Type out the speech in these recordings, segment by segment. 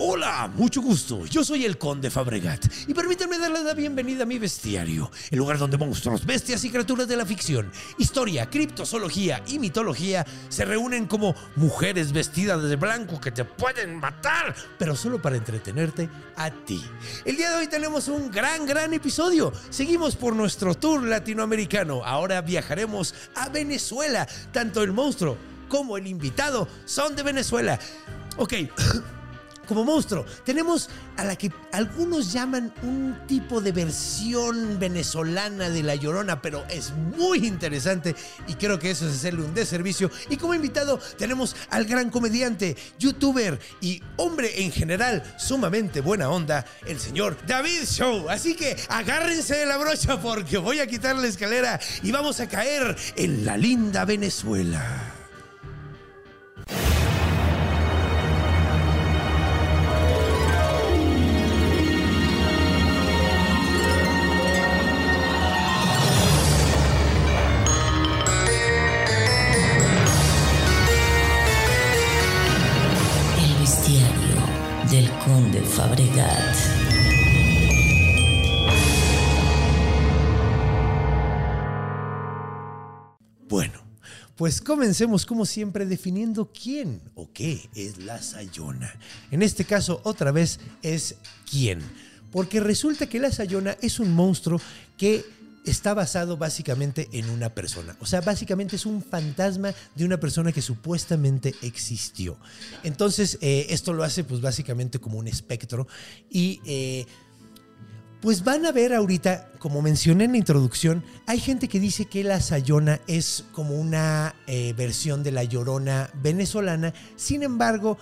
Hola, mucho gusto. Yo soy el Conde Fabregat y permítanme darle la bienvenida a mi bestiario, el lugar donde monstruos, bestias y criaturas de la ficción, historia, criptozoología y mitología se reúnen como mujeres vestidas de blanco que te pueden matar, pero solo para entretenerte a ti. El día de hoy tenemos un gran, gran episodio. Seguimos por nuestro tour latinoamericano. Ahora viajaremos a Venezuela. Tanto el monstruo como el invitado son de Venezuela. Ok. Como monstruo. Tenemos a la que algunos llaman un tipo de versión venezolana de La Llorona, pero es muy interesante y creo que eso es hacerle un deservicio. Y como invitado tenemos al gran comediante, youtuber y hombre en general sumamente buena onda, el señor David Show. Así que agárrense de la brocha porque voy a quitar la escalera y vamos a caer en la linda Venezuela. Fabregat. Bueno, pues comencemos como siempre definiendo quién o qué es la Sayona. En este caso, otra vez, es quién. Porque resulta que la Sayona es un monstruo que está basado básicamente en una persona. O sea, básicamente es un fantasma de una persona que supuestamente existió. Entonces, eh, esto lo hace pues básicamente como un espectro y... eh, pues van a ver ahorita, como mencioné en la introducción, hay gente que dice que la Sayona es como una eh, versión de la Llorona venezolana. Sin embargo,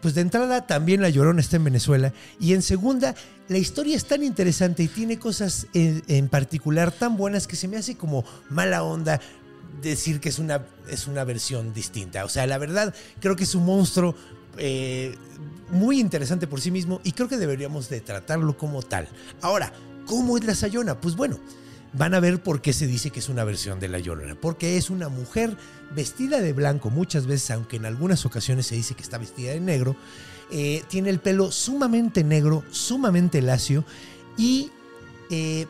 pues de entrada también la Llorona está en Venezuela. Y en segunda, la historia es tan interesante y tiene cosas en, particular tan buenas que se me hace como mala onda decir que es una, es una versión distinta. O sea, la verdad, creo que es un monstruo eh, muy interesante por sí mismo y creo que deberíamos de tratarlo como tal. Ahora, ¿cómo es la Sayona? Pues bueno, van a ver por qué se dice que es una versión de la Llorona. Porque es una mujer vestida de blanco muchas veces, aunque en algunas ocasiones se dice que está vestida de negro. Eh, tiene el pelo sumamente negro, sumamente lacio y eh,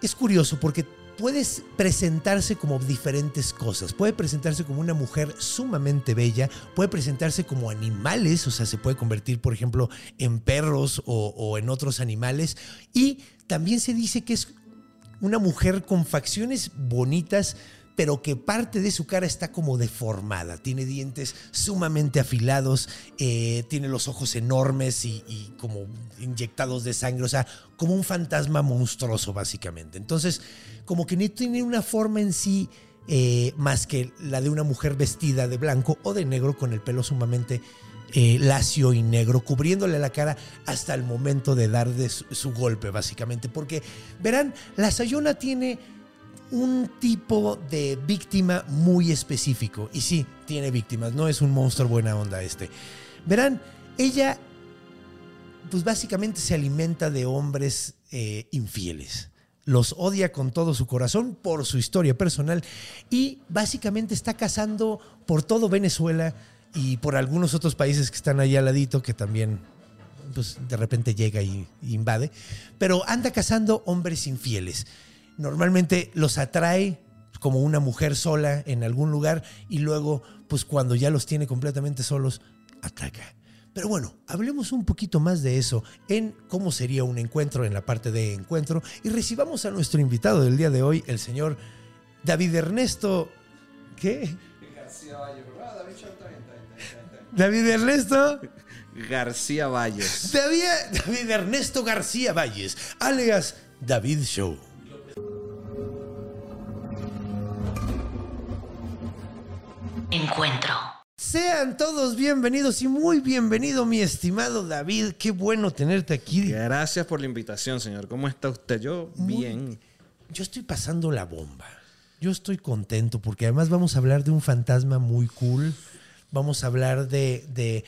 es curioso porque puedes presentarse como diferentes cosas. Puede presentarse como una mujer sumamente bella, puede presentarse como animales, o sea, se puede convertir, por ejemplo, en perros o, o en otros animales. Y también se dice que es una mujer con facciones bonitas, pero que parte de su cara está como deformada. Tiene dientes sumamente afilados, eh, tiene los ojos enormes y, como inyectados de sangre, o sea, como un fantasma monstruoso básicamente. Entonces, como que no tiene una forma en sí eh, más que la de una mujer vestida de blanco o de negro con el pelo sumamente eh, lacio y negro, cubriéndole la cara hasta el momento de dar de su, golpe, básicamente. Porque, verán, la Sayona tiene un tipo de víctima muy específico. Y sí, tiene víctimas, no es un monstruo buena onda este. Verán, ella, pues básicamente se alimenta de hombres eh, infieles. Los odia con todo su corazón por su historia personal y básicamente está cazando por todo Venezuela y por algunos otros países que están ahí al ladito que también pues de repente llega y, invade, pero anda cazando hombres infieles. Normalmente los atrae como una mujer sola en algún lugar y luego, pues cuando ya los tiene completamente solos, ataca. Pero bueno, hablemos un poquito más de eso en cómo sería un encuentro en la parte de encuentro y recibamos a nuestro invitado del día de hoy, el señor David Ernesto. ¿Qué? David Ernesto. García Valles. David, David Ernesto García Valles, alias David Show. Encuentro. Sean todos bienvenidos y muy bienvenido, mi estimado David. Qué bueno tenerte aquí. Gracias por la invitación, señor. ¿Cómo está usted? Yo bien. Yo estoy pasando la bomba. Yo estoy contento porque además vamos a hablar de un fantasma muy cool Vamos a hablar de, de-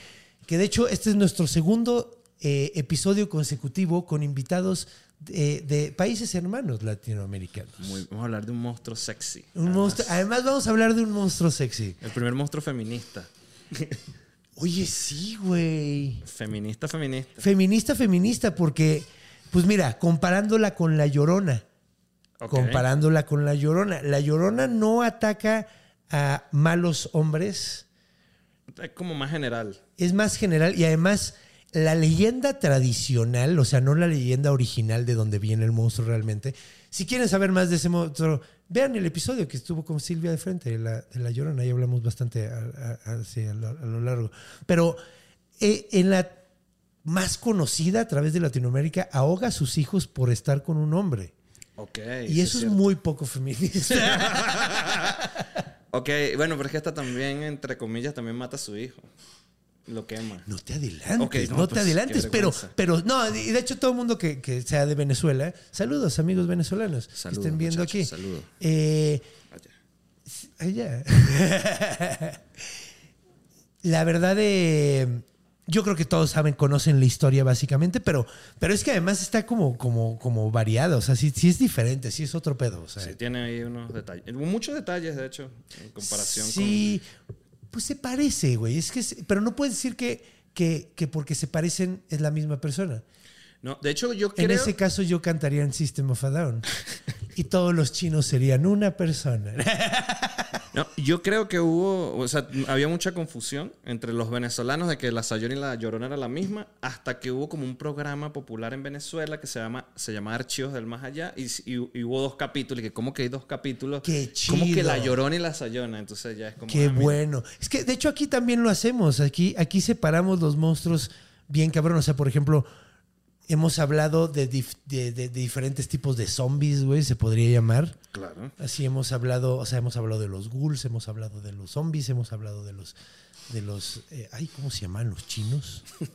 que de hecho este es nuestro segundo eh, episodio consecutivo con invitados de, de países hermanos latinoamericanos. Muy- vamos a hablar de un monstruo sexy. Un Además, monstruo, además vamos a hablar de un monstruo sexy. El primer monstruo feminista. Oye, sí, güey. Feminista, feminista. Feminista, feminista, porque, pues mira, comparándola con la llorona. Comparándola con la llorona. La llorona no ataca a malos hombres, Es como más general. es más general y además la leyenda tradicional, o sea, no la leyenda original de donde viene el monstruo realmente. Si quieren saber más de ese monstruo, vean el episodio que estuvo con Silvia de frente de la, de la Llorona. Ahí hablamos bastante a, a- a- sí, a lo, a lo largo. Pero eh, en la más conocida a través de Latinoamérica, ahoga a sus hijos por estar con un hombre. Ok. Y eso es cierto. muy poco feminista. Ok, bueno, pero es que esta también, entre comillas, también mata a su hijo. Lo quema. No te adelantes, no, no, te pues, adelantes, pero, pero no, y de hecho todo el mundo que, que sea de Venezuela, saludos amigos venezolanos que Saludos, estén viendo aquí. saludos. Eh, Vaya. allá. la verdad, eh, yo creo que todos saben, conocen la historia básicamente, pero, pero es que además está como, como, como variado, o sea, sí, sí es diferente, sí es otro pedo. O sea, Sí, tiene ahí unos detalles. Muchos detalles, de hecho, en comparación Sí, pues se parece, güey. Es que, pero no puedes decir que, que, que porque se parecen es la misma persona. con... No, de hecho, yo En creo... ese caso yo cantaría en System of a Down. y todos los chinos serían una persona. No, yo creo que hubo, o sea, había mucha confusión entre los venezolanos de que la Sayona y la Llorona era la misma, hasta que hubo como un programa popular en Venezuela que se llama, se llama Archivos del Más Allá, y, y- y hubo dos capítulos, y que como que hay dos capítulos, ¡Qué como que chido! la Llorona y la Sayona, entonces ya es como... Qué ah, bueno. Es que de hecho aquí también lo hacemos. Aquí, aquí separamos los monstruos bien cabrón. O sea, por ejemplo, hemos hablado de, dif- de- de- de diferentes tipos de zombies, güey, se podría llamar. Claro. Así hemos hablado, o sea, hemos hablado de los ghouls, hemos hablado de los zombies, hemos hablado de los, de los, eh, ay, ¿cómo se llaman los chinos?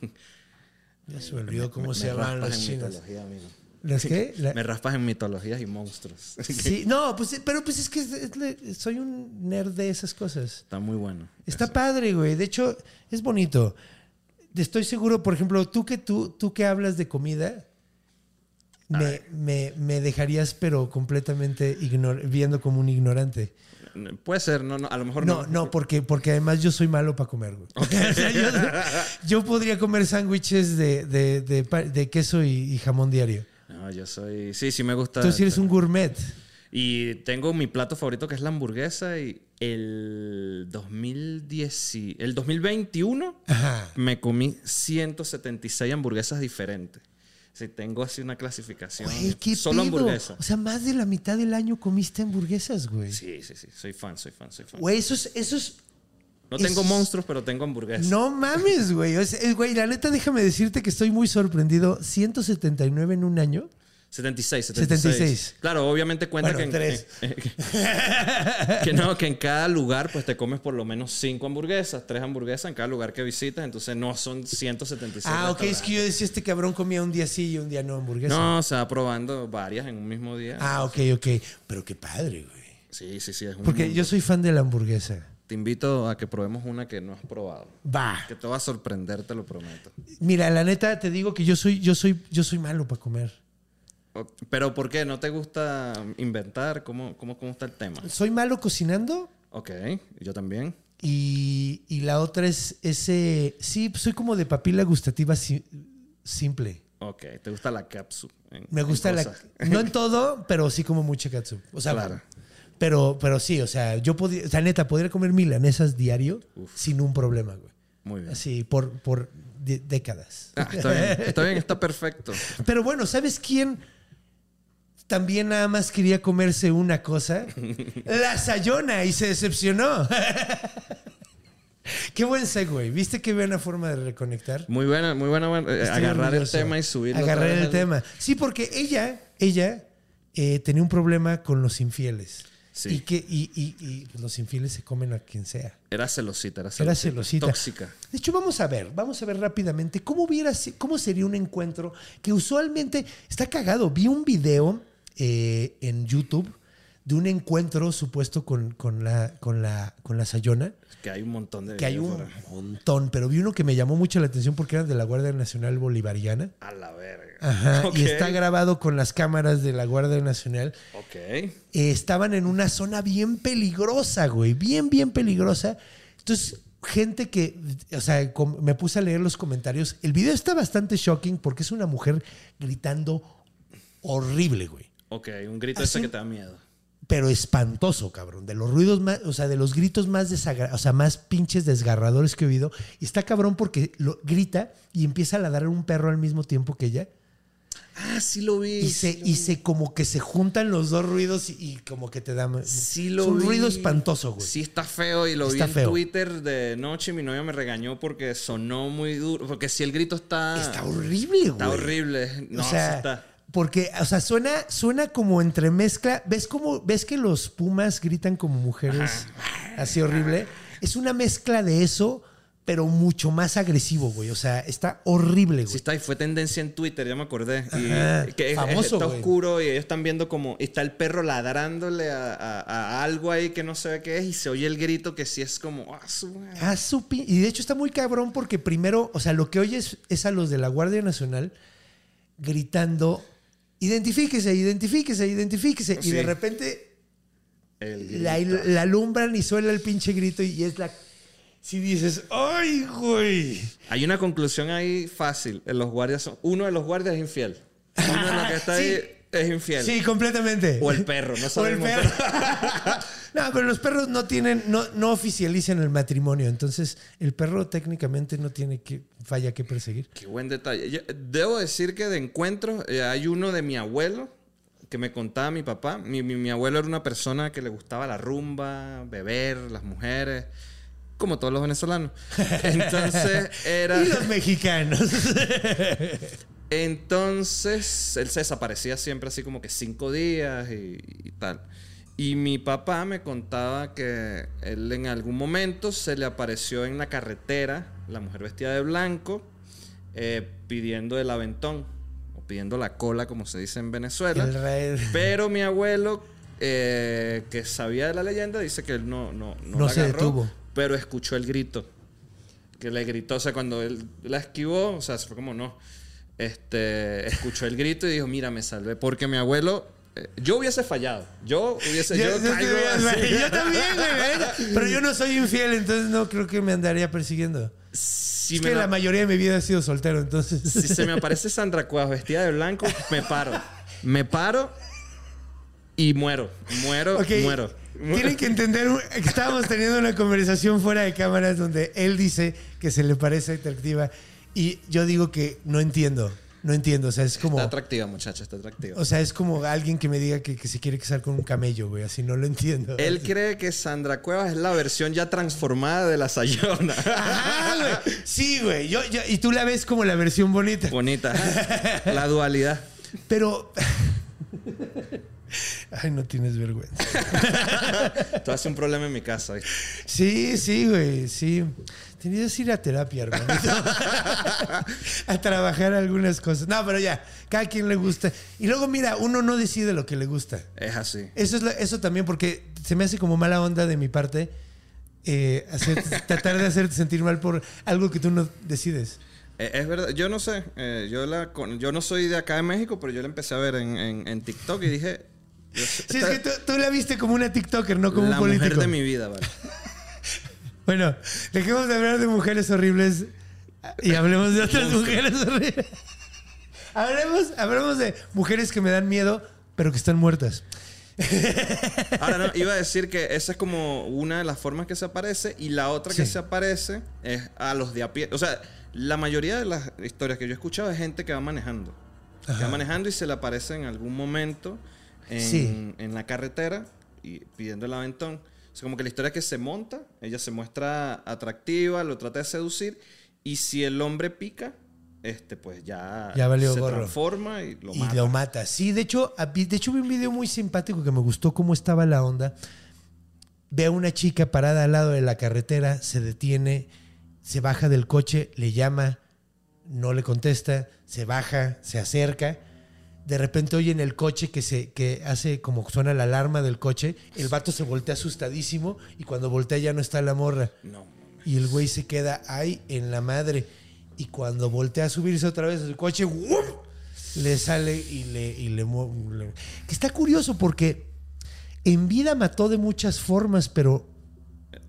Ya se me olvidó cómo Me- se me llaman los chinos. Me raspas en mitologías y monstruos. sí, no, pues, pero pues es que es- es le- soy un nerd de esas cosas. Está muy bueno. Está eso. padre, güey. De hecho, es bonito. Estoy seguro, por ejemplo, tú que tú, tú que hablas de comida, me, me- me dejarías, pero completamente viendo como un ignorante. Puede ser, no, no, a lo mejor No, no. no, porque, porque además yo soy malo para comer, güey. O sea, yo, yo podría comer sándwiches de, de- de de queso y, y jamón diario. No, yo soy... Sí, sí me gusta. Tú sí eres un gourmet. Y tengo mi plato favorito que es la hamburguesa y el 2010, y- el 2021 Ajá. me comí 176 hamburguesas diferentes. Sí, tengo así una clasificación. Güey, qué Solo pedo. hamburguesa. O sea, más de la mitad del año comiste hamburguesas, güey. Sí, sí, sí. Soy fan, soy fan, soy fan. Güey, eso es, eso es no tengo es- monstruos, pero tengo hamburguesas. No mames, güey. O sea, eh, güey, la neta, déjame decirte que estoy muy sorprendido. 179 en un año. 76, 76. 76. Claro, obviamente cuenta Bueno, que, en, tres. eh, eh, que no, que en cada lugar pues te comes por lo menos cinco hamburguesas, tres hamburguesas en cada lugar que visitas, entonces no son 176. Ah, ok. Es que yo decía, este cabrón comía un día sí y un día no hamburguesa. No, se va probando varias en un mismo día. Ah, ok, ok. Pero qué padre, güey. Sí, sí, sí. Es un Porque mundo. yo soy fan de la hamburguesa. Te invito a que probemos una que no has probado. Va. Que te va a sorprender, te lo prometo. Mira, la neta, te digo que yo soy, yo soy, yo soy malo para comer. Pero ¿por qué? ¿No te gusta inventar? ¿Cómo, cómo, cómo está el tema? Soy malo cocinando Ok, yo también. y, y la otra es ese. Sí, soy como de papila gustativa si- simple. Ok, ¿te gusta la capsu? Me gusta la. No en todo, pero sí como mucha katsu. O sea, Claro. pero, pero sí, o sea, yo podría. O sea, neta, podría comer milanesas diario sin un problema, güey. Muy bien. Así, por, por décadas. Ah, está bien, está bien, está perfecto. Pero bueno, ¿sabes quién también nada más quería comerse una cosa? La Sayona y se decepcionó. Qué buen segue. ¿Viste qué buena forma de reconectar? Muy buena, muy buena. buena, eh, agarrar el tema y subirlo. Agarrar el tema. Sí, porque ella, ella eh, tenía un problema con los infieles. Sí. Y que y, y- y los infieles se comen a quien sea. Era celosita, era celosita. Era celosita. Tóxica. De hecho, vamos a ver, vamos a ver rápidamente cómo, hubiera, cómo sería un encuentro que usualmente está cagado. Vi un video eh, en YouTube de un encuentro supuesto con, con la, con, la, con la Sayona, Que hay un montón de que hay un montón, pero vi uno que me llamó mucho la atención porque era de la Guardia Nacional Bolivariana. A la verga. Ajá. Y está grabado con las cámaras de la Guardia Nacional. Ok. Eh, estaban en una zona bien peligrosa, güey. Bien, bien peligrosa. Entonces, gente que, o sea, me puse a leer los comentarios. El video está bastante shocking porque es una mujer gritando horrible, güey. Ok, un grito ese que te da miedo. Pero espantoso, cabrón. De los ruidos más, o sea, de los gritos más desagra o sea, más pinches desgarradores que he oído. Y está cabrón porque lo grita y empieza a ladrar un perro al mismo tiempo que ella. Ah, sí lo vi. Y se, y se como que se juntan los dos ruidos y, y como que te da. Sí lo es un vi. ruido espantoso, güey. Sí está feo y lo Está vi en feo. Twitter de noche mi novia me regañó porque sonó muy duro. Porque si el grito está... Está horrible, güey. Está horrible. No, o sea, está. Porque, o sea, suena, suena como entremezcla. ¿Ves cómo, ves que los pumas gritan como mujeres? Así horrible. Es una mezcla de eso, pero mucho más agresivo, güey. O sea, está horrible, güey. Sí está y fue tendencia en Twitter, ya me acordé. Y Ajá. que es- Famoso, está güey. oscuro y ellos están viendo como está el perro ladrándole a, a- a algo ahí que no se ve qué es y se oye el grito que sí es como... "Ah, su madre". Ah, su pi- Y de hecho está muy cabrón porque primero, o sea, lo que oyes es a los de la Guardia Nacional gritando, identifíquese, identifíquese, identifíquese. Y de repente la, la alumbran y suena el pinche grito y es la... Si dices, ¡ay, güey! Hay una conclusión ahí fácil. Los guardias son... Uno de los guardias es infiel. Uno de los que está Sí. ahí es infiel. Sí, completamente. O el perro, no O el sabemos. perro. no, pero los perros no tienen, no, no oficializan el matrimonio. Entonces, el perro técnicamente no tiene que, falla que perseguir. Qué buen detalle. Yo- debo decir que de encuentros eh, hay uno de mi abuelo que me contaba mi papá. Mi, mi- mi abuelo era una persona que le gustaba la rumba, beber, las mujeres, como todos los venezolanos. Entonces era... Y los mexicanos. Entonces, él se desaparecía siempre así como que cinco días y, y tal. Y mi papá me contaba que él en algún momento se le apareció en la carretera la mujer vestida de blanco eh, pidiendo el aventón o pidiendo la cola, como se dice en Venezuela. Pero mi abuelo, eh, que sabía de la leyenda, dice que él no, no, no, No la se agarró, detuvo. pero escuchó el grito. Que le gritó, o sea, cuando él la esquivó, o sea, se fue como no. Este, escuchó el grito y dijo, mira, me salvé. Porque mi abuelo, eh, yo hubiese fallado. Yo hubiese, yo, Yo, yo caigo así. yo también, güey. Pero yo no soy infiel, entonces no creo que me andaría persiguiendo. Si, es me que la- la mayoría de mi vida ha sido soltero, entonces. si se me aparece Sandra Cuevas vestida de blanco, me paro. Me paro y muero. Muero, Ok, muero. Tienen que entender que estábamos teniendo una conversación fuera de cámaras donde él dice que se le parece atractiva y yo digo que no entiendo. No entiendo. O sea, es como. Está atractiva, muchacha, está atractiva. O sea, es como alguien que me diga que, que se quiere casar con un camello, güey. Así no lo entiendo. Él cree que Sandra Cuevas es la versión ya transformada de la Sayona. Ajá, güey. Sí, güey. Yo, yo- y tú la ves como la versión bonita. Bonita. La dualidad. Pero. Ay, no tienes vergüenza. Esto hace un problema en mi casa. Sí, sí, güey, sí. Que ir a terapia, hermanito. a trabajar algunas cosas. No, pero ya, cada quien le gusta. Y luego, mira, uno no decide lo que le gusta. Es así. Eso, es la- eso también, porque se me hace como mala onda de mi parte eh, hacer- tratar de hacerte sentir mal por algo que tú no decides. Eh, Es verdad, yo no sé, eh, yo, la, yo no soy de acá de México, pero yo la empecé a ver en, en- en TikTok y dije... Sí, es esta- que tú, tú la viste como una TikToker, no como la un político. mujer de mi vida, ¿vale? Bueno, dejemos de hablar de mujeres horribles y hablemos de otras mujeres horribles. Hablemos, hablemos de mujeres que me dan miedo, pero que están muertas. Ahora no, iba a decir que esa es como una de las formas que se aparece y la otra que Sí. se aparece es a los de a pie. O sea, la mayoría de las historias que yo he escuchado es gente que va manejando. Que va manejando y se le aparece en algún momento en, Sí. en la carretera y pidiendo el aventón. O sea, como que la historia es que se monta, ella se muestra atractiva, lo trata de seducir y si el hombre pica, este, pues ya, Ya valió se gorro. transforma y lo y mata. lo mata. Sí, de hecho, de hecho vi un video muy simpático que me gustó cómo estaba la onda. Ve a una chica parada al lado de la carretera, se detiene, se baja del coche, le llama, no le contesta, se baja, se acerca. De repente oye en el coche que se que hace como suena la alarma del coche, el vato se voltea asustadísimo y cuando voltea ya no está la morra. No, Y el güey se queda ahí en la madre. Y cuando voltea a subirse otra vez a su coche, ¡wum! le sale y le, y le, mu- le- Que está curioso porque en vida mató de muchas formas, pero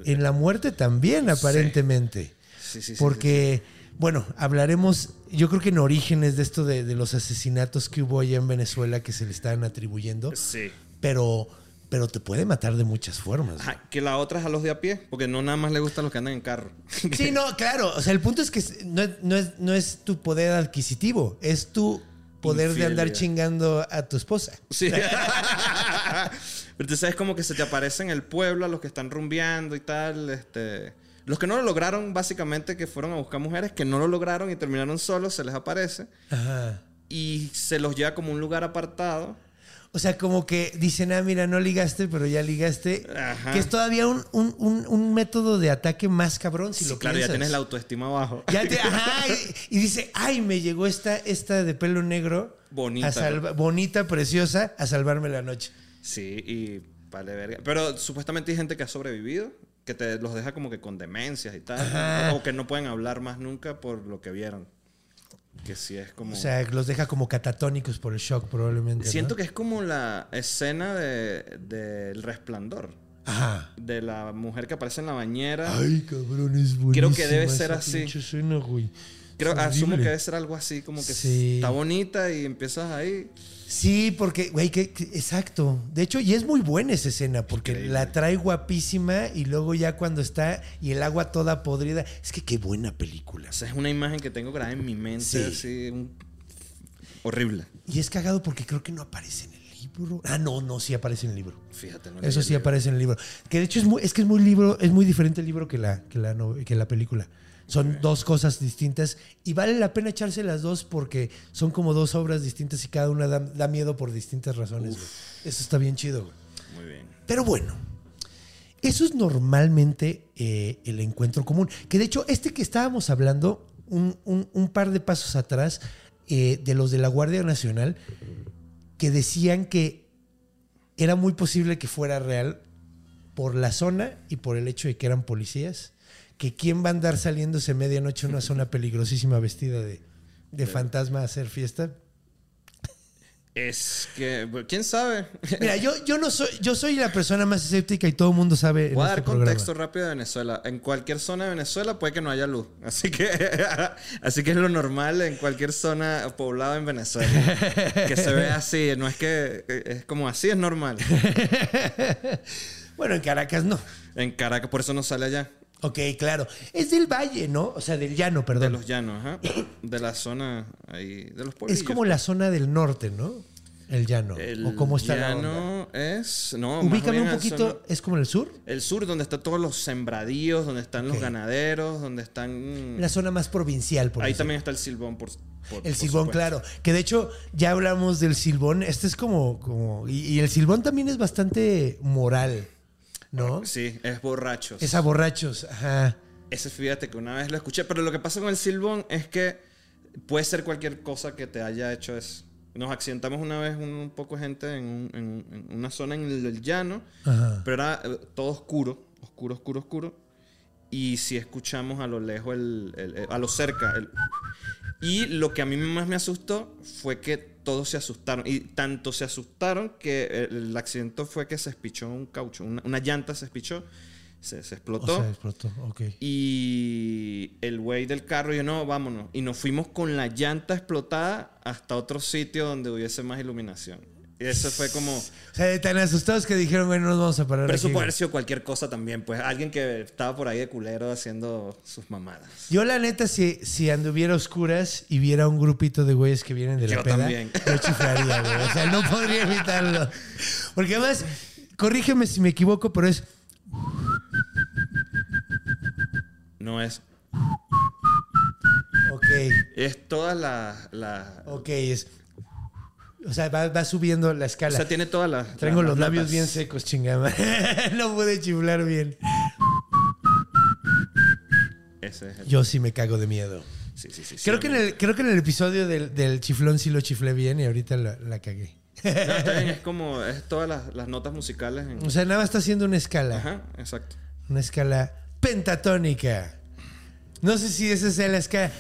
en la muerte también, aparentemente. Sí, sí, sí, Porque, bueno, hablaremos, yo creo que en orígenes de esto de, de los asesinatos que hubo allá en Venezuela que se le estaban atribuyendo, Sí. pero, pero te puede matar de muchas formas. Que la otra es a los de a pie, porque no nada más le gustan los que andan en carro. Sí, no, claro. O sea, el punto es que no es, no es, no es tu poder adquisitivo, es tu poder de andar chingando a tu esposa. Sí. Pero tú sabes como que se te aparece en el pueblo a los que están rumbeando y tal, este... Los que no lo lograron, básicamente, que fueron a buscar mujeres que no lo lograron y terminaron solos, se les aparece Ajá. y se los lleva como un lugar apartado. O sea, como que dicen, ah, mira, no ligaste, pero ya ligaste. Ajá. Que es todavía un, un- un- un método de ataque más cabrón si Sí, lo claro, piensas. ya tienes la autoestima abajo. Ya te- ajá, y, y dice, ay, me llegó esta, esta de pelo negro. Bonita, bonita, preciosa, a salvarme la noche. Sí, y vale verga. Pero supuestamente hay gente que ha sobrevivido, que te los deja como que con demencias y tal. Ajá. O que no pueden hablar más nunca por lo que vieron. Que sí es como... O sea, los deja como catatónicos por el shock, probablemente. Siento ¿no? que es como la escena de- del resplandor. Ajá. De la mujer que aparece en la bañera. Ay, cabrón, es buenísima Creo que debe ser así. escena, güey. Creo, asumo que debe ser algo así, como que Sí. está bonita y empiezas ahí. Sí, porque, güey, que, que- exacto. De hecho, y es muy buena esa escena, porque Increíble. la trae guapísima y luego ya cuando está y el agua toda podrida. Es que qué buena película. O sea, es una imagen que tengo grabada en mi mente, Sí. así, un- horrible. Y es cagado porque creo que no aparece en el libro. Ah, no, no, sí aparece en el libro. Fíjate, no Eso sí libro. aparece en el libro. Que de hecho es muy, es que es muy libro, es muy diferente el libro que la, que la, que la película. Son dos cosas distintas y vale la pena echarse las dos porque son como dos obras distintas y cada una da, da miedo por distintas razones. Eso está bien chido. güey. Muy bien. Pero bueno, eso es normalmente eh, el encuentro común. Que de hecho, este que estábamos hablando un, un- un par de pasos atrás, eh, de los de la Guardia Nacional, que decían que era muy posible que fuera real por la zona y por el hecho de que eran policías. Que quién va a andar saliéndose medianoche a una zona peligrosísima vestida de, de fantasma a hacer fiesta. Es que, bueno, ¿quién sabe? Mira, yo, yo no soy, yo soy la persona más escéptica y todo el mundo sabe. Voy a este dar programa. contexto rápido de Venezuela. En cualquier zona de Venezuela puede que no haya luz. Así que, así que es lo normal en cualquier zona poblada en Venezuela. Que se ve así. No es que es como así, es normal. Bueno, en Caracas no. En Caracas, por eso no sale allá. Ok, claro. Es del valle, ¿no? O sea, del llano, De perdón. los llanos, ajá. De la zona ahí, de los pueblos. es como la zona del norte, ¿no? El llano. ¿O cómo está la onda? llano es. No, Ubícame un poquito. zona- ¿Es como el sur? El sur, donde están todos los sembradíos, donde están los ganaderos, donde están. La zona más provincial, por Ahí también está el silbón, por. por- El silbón, supuesto. claro. Que de hecho, ya hablamos del silbón. Este es como. como y, y el silbón también es bastante moral, ¿no? Sí, es borrachos. Es a borrachos. Ajá. Ese fíjate que una vez lo escuché, pero lo que pasa con el silbón es que puede ser cualquier cosa que te haya hecho eso. Nos accidentamos una vez un, un poco gente en, un- en- en una zona en el, el llano, Ajá. pero era eh, todo oscuro, oscuro, oscuro, oscuro. Y si escuchamos a lo lejos, el, el- el- a lo cerca. el- y lo que a mí más me asustó fue que todos se asustaron. Y tanto se asustaron que el, el accidente fue que se espichó un caucho, una, una llanta se espichó, se, se O explotó. sea, explotó. Ok. Y el güey del carro y yo, no, vámonos. Y nos fuimos con la llanta explotada hasta otro sitio donde hubiese más iluminación. Y eso fue como... O sea, tan asustados que dijeron, bueno, no nos vamos a parar. Pero sido cualquier cosa también. Pues alguien que estaba por ahí de culero haciendo sus mamadas. Yo, la neta, si, si anduviera a oscuras y viera un grupito de güeyes que vienen de la Yo peda, también. yo chiflaría, güey. O sea, no podría evitarlo. Porque además, corrígeme si me equivoco, pero es. No es... Ok. Es todas las... las- Ok, es. O sea, va, va subiendo la o escala. sea, tiene todas las... Tengo los labios notas. bien secos, chingada. no pude chiflar bien. Ese es el... Yo sí me cago de miedo. Sí, sí, sí. sí, Creo que, en el, creo que en el episodio del, del chiflón sí lo chiflé bien y ahorita la, la cagué. No, bien, es como... Es todas las, las notas musicales en... O sea, nada más está haciendo una escala. Ajá, exacto. Una escala pentatónica. No sé si esa sea la escala.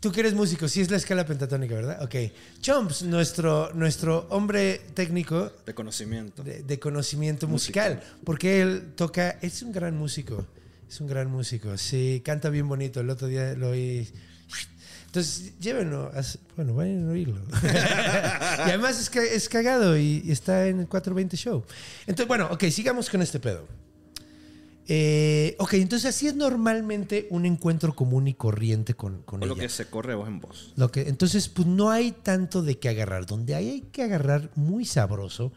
Tú que eres músico, sí es la escala pentatónica, ¿verdad? Ok. Chomps, nuestro, nuestro hombre técnico De conocimiento. de, de conocimiento musical, porque él toca, es un gran músico, es un gran músico, sí, canta bien bonito, el otro día lo oí. Entonces, llévenlo, a- bueno, vayan a oírlo. y además es, es cagado y, y está en el 420 Show. Entonces, bueno, ok, sigamos con este pedo. Eh, ok, entonces así es normalmente un encuentro común y corriente con, con O lo que se corre voz en voz. Lo que, entonces, pues no hay tanto de qué agarrar. Donde hay, hay que agarrar muy sabroso,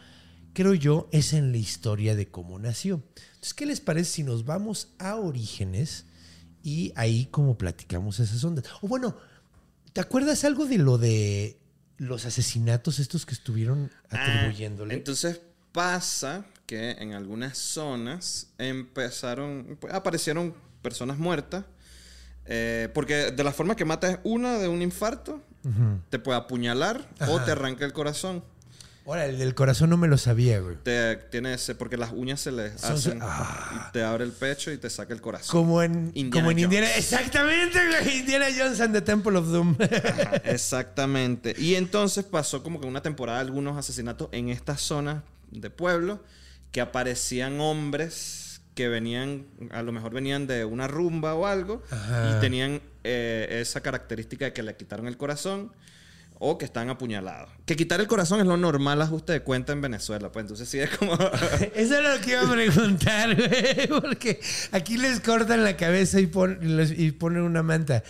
creo yo, es en la historia de cómo nació. Entonces, ¿qué les parece si nos vamos a orígenes y ahí como platicamos esas ondas? O bueno, ¿te acuerdas algo de lo de los asesinatos estos que estuvieron atribuyéndole? Ah, Entonces pasa que en algunas zonas empezaron, pues, aparecieron personas muertas. eh, porque de la forma que mata es una de un infarto, te puede apuñalar o te arranca el corazón. Ahora, el del corazón no me lo sabía, güey. Te tiene ese, porque las uñas se le Son- hacen ah. y te abre el pecho y te saca el corazón. Como en Indiana como en. Indiana. Exactamente, güey. Indiana Jones and the Temple of Doom. Ajá, exactamente. Y entonces pasó como que una temporada algunos asesinatos en estas zonas de pueblo que aparecían hombres que venían, a lo mejor venían de una rumba o algo Ajá. y tenían eh, esa característica de que le quitaron el corazón o que están apuñalados. Que quitar el corazón es lo normal ajuste de cuenta en Venezuela, pues entonces sí es como... Eso es lo que iba a preguntar, güey. Porque aquí les cortan la cabeza y, pon- ponen una manta.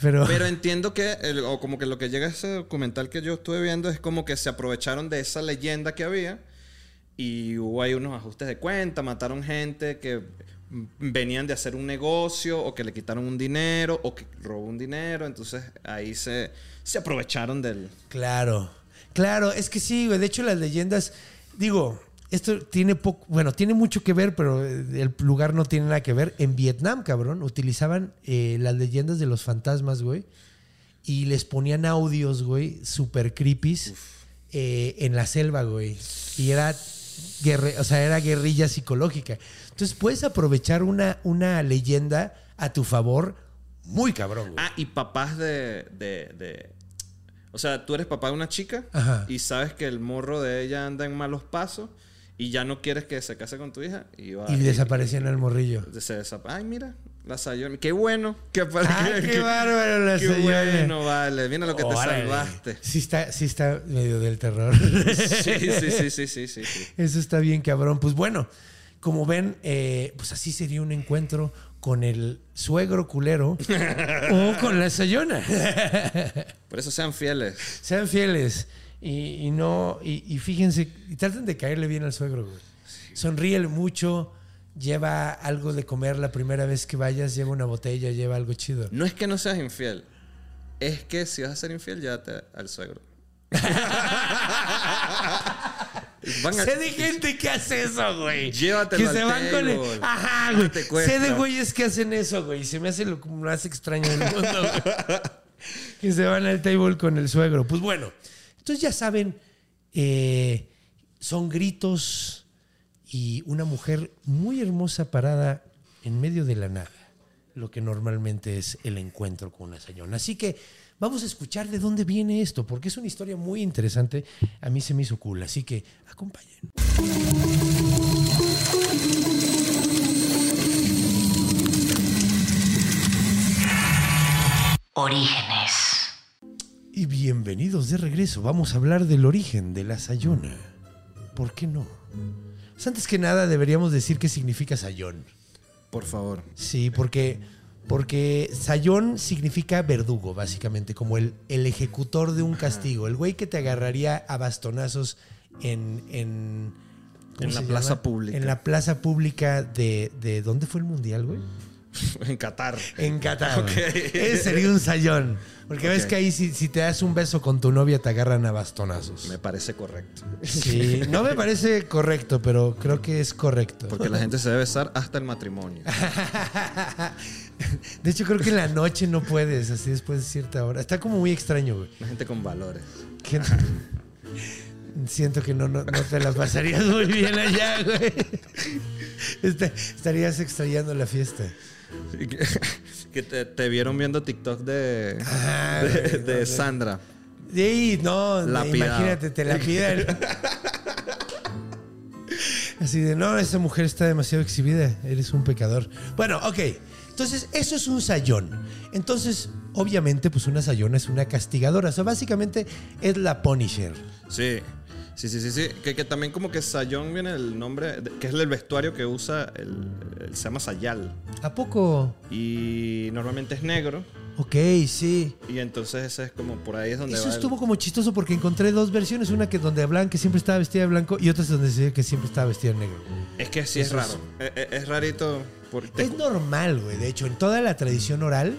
Pero, Pero entiendo que, el- o como que lo que llega a ese documental que yo estuve viendo es como que se aprovecharon de esa leyenda que había y hubo ahí unos ajustes de cuenta, mataron gente que venían de hacer un negocio o que le quitaron un dinero o que robó un dinero, entonces ahí se, se aprovecharon del... claro, claro, es que sí, güey. De hecho, las leyendas, digo, esto tiene poco, bueno, tiene mucho que ver, pero eh, el lugar no tiene nada que ver. En Vietnam, cabrón, utilizaban eh, las leyendas de los fantasmas, güey. Y les ponían audios, güey, super creepies eh, en la selva, güey. Y era, guerre- o sea, era guerrilla psicológica. Entonces puedes aprovechar una, una leyenda a tu favor muy cabrón, güey. Ah, y papás de... de, de- o sea, tú eres papá de una chica Ajá. y sabes que el morro de ella anda en malos pasos y ya no quieres que se case con tu hija y, va, y desaparecían al morrillo. se desap- Ay, mira, la Sayona. Qué bueno. Que Ah, qué bárbaro la Qué bueno, vale. Mira lo que te salvaste. Sí está, sí está medio del terror. Sí, sí, sí, sí, sí, sí, sí. Eso está bien, cabrón. Pues bueno, como ven, eh, pues así sería un encuentro con el suegro culero o con la sayona. Por eso sean fieles. Sean fieles y, y no, y, y fíjense, y traten de caerle bien al suegro, güey. Sonríele mucho, lleva algo de comer la primera vez que vayas, lleva una botella, lleva algo chido. No es que no seas infiel. Es que si vas a ser infiel, llévate al suegro. Van a- Sé de gente que hace eso, güey. Llévatelo Que al se van con el. Ajá, güey. Sé de güeyes que hacen eso, güey. Se me hace lo más extraño del mundo, güey. Que se van al table con el suegro. Pues bueno, entonces ya saben, eh, son gritos y una mujer muy hermosa parada en medio de la nada. Lo que normalmente es el encuentro con una sayona. Así que vamos a escuchar de dónde viene esto, porque es una historia muy interesante. A mí se me hizo cool, así que acompañen. Orígenes. Y bienvenidos de regreso. Vamos a hablar del origen de la sayona. ¿Por qué no? Pues antes que nada deberíamos decir qué significa sayón. Por favor. Sí, porque, porque sayón significa verdugo, básicamente, como el, el ejecutor de un castigo. El güey que te agarraría a bastonazos en... en ¿cómo En la plaza llama? pública. En la plaza pública de, de... ¿Dónde fue el mundial, güey? En Qatar. En Qatar. Ok. Ese sería un sayón. Porque ves que ahí si, si te das un beso con tu novia te agarran a bastonazos. Me parece correcto. Sí, no me parece correcto, pero creo que es correcto. Porque la gente se debe besar hasta el matrimonio. De hecho, creo que en la noche no puedes, así después de cierta hora. Está como muy extraño, güey. La gente con valores. Siento que no, no, no te la pasarías muy bien allá, güey. Este- estarías extrañando la fiesta. Que, te, te vieron viendo TikTok de, Ah, de, Sandra. Sí, no, Lapidado. imagínate, te la piden. Así de, no, esa mujer está demasiado exhibida, eres un pecador. Bueno, ok, entonces eso es un sayón. Entonces, obviamente, pues una sayona es una castigadora. O sea, básicamente es la Punisher. Sí. Sí, sí, sí, sí. Que, que también como que Sayón viene el nombre, de- que es el vestuario que usa, el, el- se llama Sayal. ¿A poco? Y normalmente es negro. Ok, sí. Y entonces ese es como por ahí es donde Eso va el- estuvo como chistoso porque encontré dos versiones, una que donde hablaban que siempre estaba vestida de blanco y otra donde decía que siempre estaba vestida de negro. Es que sí es Eso es- raro. Es, es- es rarito. por- te- Es normal, güey. De hecho, en toda la tradición oral,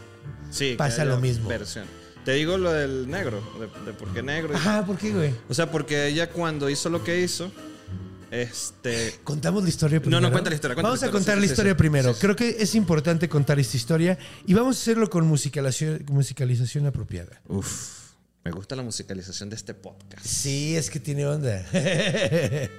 sí, que pasa haya lo mismo. versión. Te digo lo del negro, de, de por qué negro. Ajá, ¿por qué, güey? O sea, porque ella cuando hizo lo que hizo, este... Contamos la historia primero. no, cuenta la historia, cuenta Vamos la a contar sí, la historia sí. primero. Sí. Creo que es importante contar esta historia y vamos a hacerlo con musicalización, musicalización apropiada. Uf, me gusta la musicalización de este podcast. Sí, es que tiene onda. De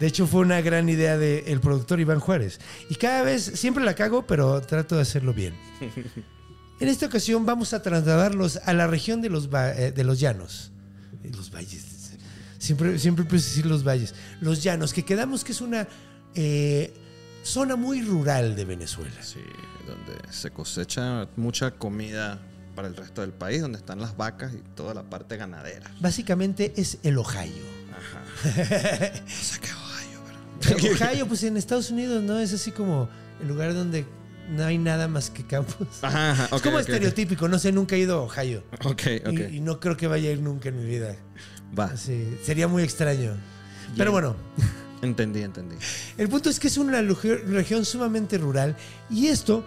hecho, fue una gran idea del productor Iván Juárez. Y cada vez, siempre la cago, pero trato de hacerlo bien. En esta ocasión vamos a trasladarlos a la región de los, eh, de los llanos. Eh, Los valles. Siempre, siempre decir los valles. Los llanos, que quedamos que es una eh, zona muy rural de Venezuela. Sí, donde se cosecha mucha comida para el resto del país, donde están las vacas y toda la parte ganadera. Básicamente es el Ohio. Ajá. o sea, que Ohio, pero... Ohio, pues en Estados Unidos, ¿no? Es así como el lugar donde no hay nada más que. Ajá, ajá. es como estereotípico, no sé, nunca he ido a Ohio. Ok, ok. Y, y no creo que vaya a ir nunca en mi vida. Va. Así, sería muy extraño. Pero bueno, Entendí, entendí. el punto es que es una región sumamente rural y esto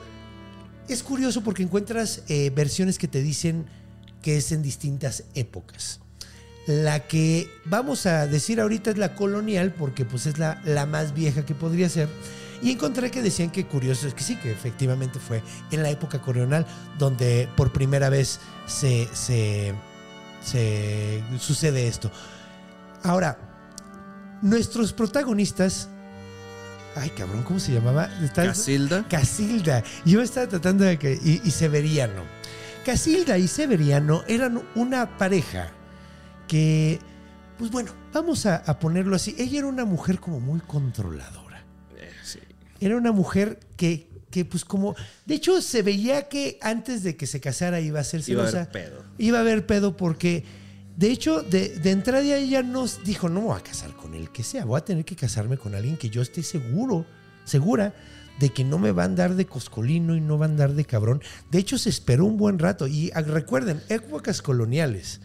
es curioso porque encuentras eh, versiones que te dicen que es en distintas épocas. La que vamos a decir ahorita es la colonial porque pues es la, la más vieja que podría ser. Y encontré que decían que curioso es que sí, que efectivamente fue en la época colonial donde por primera vez se, se, se sucede esto. Ahora, nuestros protagonistas... Ay, cabrón, ¿cómo se llamaba? Casilda. Casilda. Yo estaba tratando de que. Y, y Severiano. Casilda y Severiano eran una pareja que. Pues bueno, vamos a, a ponerlo así. Ella era una mujer como muy controladora. Era una mujer que, que, pues como. De hecho, se veía que antes de que se casara iba a ser Iba a haber pedo. Iba a haber pedo porque. De hecho, de, de entrada ella nos dijo, no me voy a casar con el que sea, voy a tener que casarme con alguien que yo esté seguro, segura de que no me va a andar de coscolino y no va a andar de cabrón. De hecho, se esperó un buen rato. Y ah, recuerden, épocas coloniales,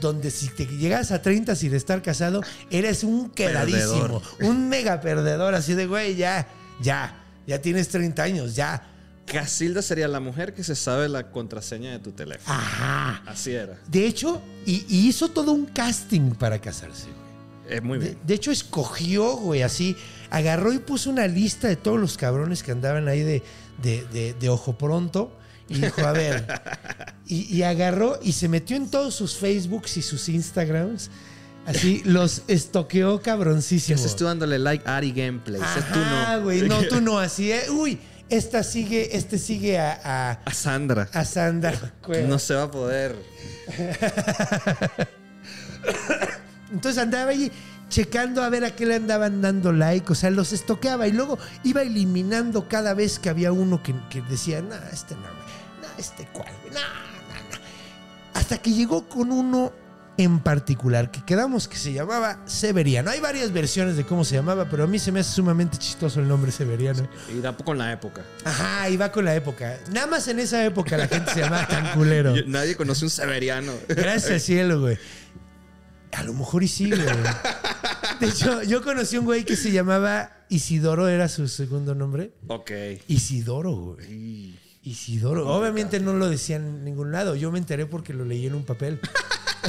donde si te llegas a 30 sin estar casado, eres un quedadísimo, un mega perdedor, así de, güey, ya, ya, ya tienes 30 años, ya. Casilda sería la mujer que se sabe la contraseña de tu teléfono. Ajá. Así era. De hecho, y, y hizo todo un casting para casarse, güey. Es muy De, bien. de hecho, escogió, güey, así. Agarró y puso una lista de todos los cabrones que andaban ahí de, de, de- de ojo pronto. Y dijo, a ver. Y, y agarró y se metió en todos sus Facebooks y sus Instagrams. Así los estoqueó ¿Qué cabroncísimo. haces tú dándole like a Ari Gameplay? No. güey. No, tú no. Así, eh. Uy, esta sigue, este sigue a, a, A Sandra. a Sandra. No se va a poder. Entonces andaba ahí checando a ver a qué le andaban dando like, o sea, los estoqueaba y luego iba eliminando cada vez que había uno que, que decía, no, este no, güey, no, este cual, güey, no, no, no. Hasta que llegó con uno en particular, que quedamos que se llamaba Severiano. Hay varias versiones de cómo se llamaba, pero a mí se me hace sumamente chistoso el nombre Severiano. Y da con la época. Ajá, y va con la época. Nada más en esa época la gente se llamaba tan culero. Yo- nadie conoce un severiano. Gracias al cielo, güey. A lo mejor y sí, güey. De hecho, yo conocí a un güey que se llamaba Isidoro era su segundo nombre. Ok. Isidoro, güey. Isidoro. Obviamente no lo decía en ningún lado. Yo me enteré porque lo leí en un papel.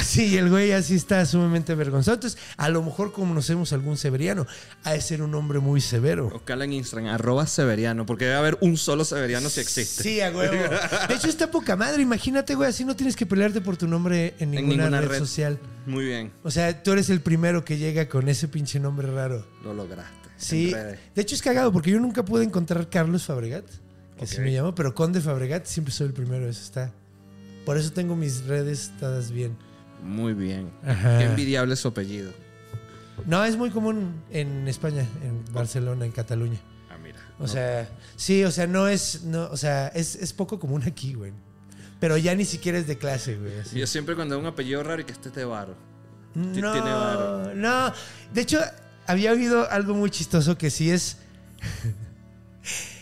Sí, el güey así está sumamente avergonzado. Entonces, a lo mejor conocemos algún severiano. Ha de ser un hombre muy severo. Buscala en Instagram, arroba severiano, porque debe haber un solo severiano si existe. Sí, a huevo. De hecho, está poca madre. Imagínate, güey, así no tienes que pelearte por tu nombre en En ninguna, red, social. Muy bien, O sea, tú eres el primero que llega con ese pinche nombre raro. lo lograste. Sí. De hecho, es cagado porque yo nunca pude encontrar Carlos Fabregat, que así Ok. me llamo, pero Conde Fabregat siempre soy el primero. Eso está. Por eso tengo mis redes todas bien. Muy bien. Ajá. Qué envidiable su apellido. No, es muy común en España, en Barcelona, en Cataluña. Ah, mira. O sea, sí, o sea, no es, no, o sea, es, es poco común aquí, güey. Pero ya ni siquiera es de clase, güey. así. Yo siempre cuando un apellido raro y que esté de varo. No, tiene varo. no. De hecho, había oído algo muy chistoso que sí es.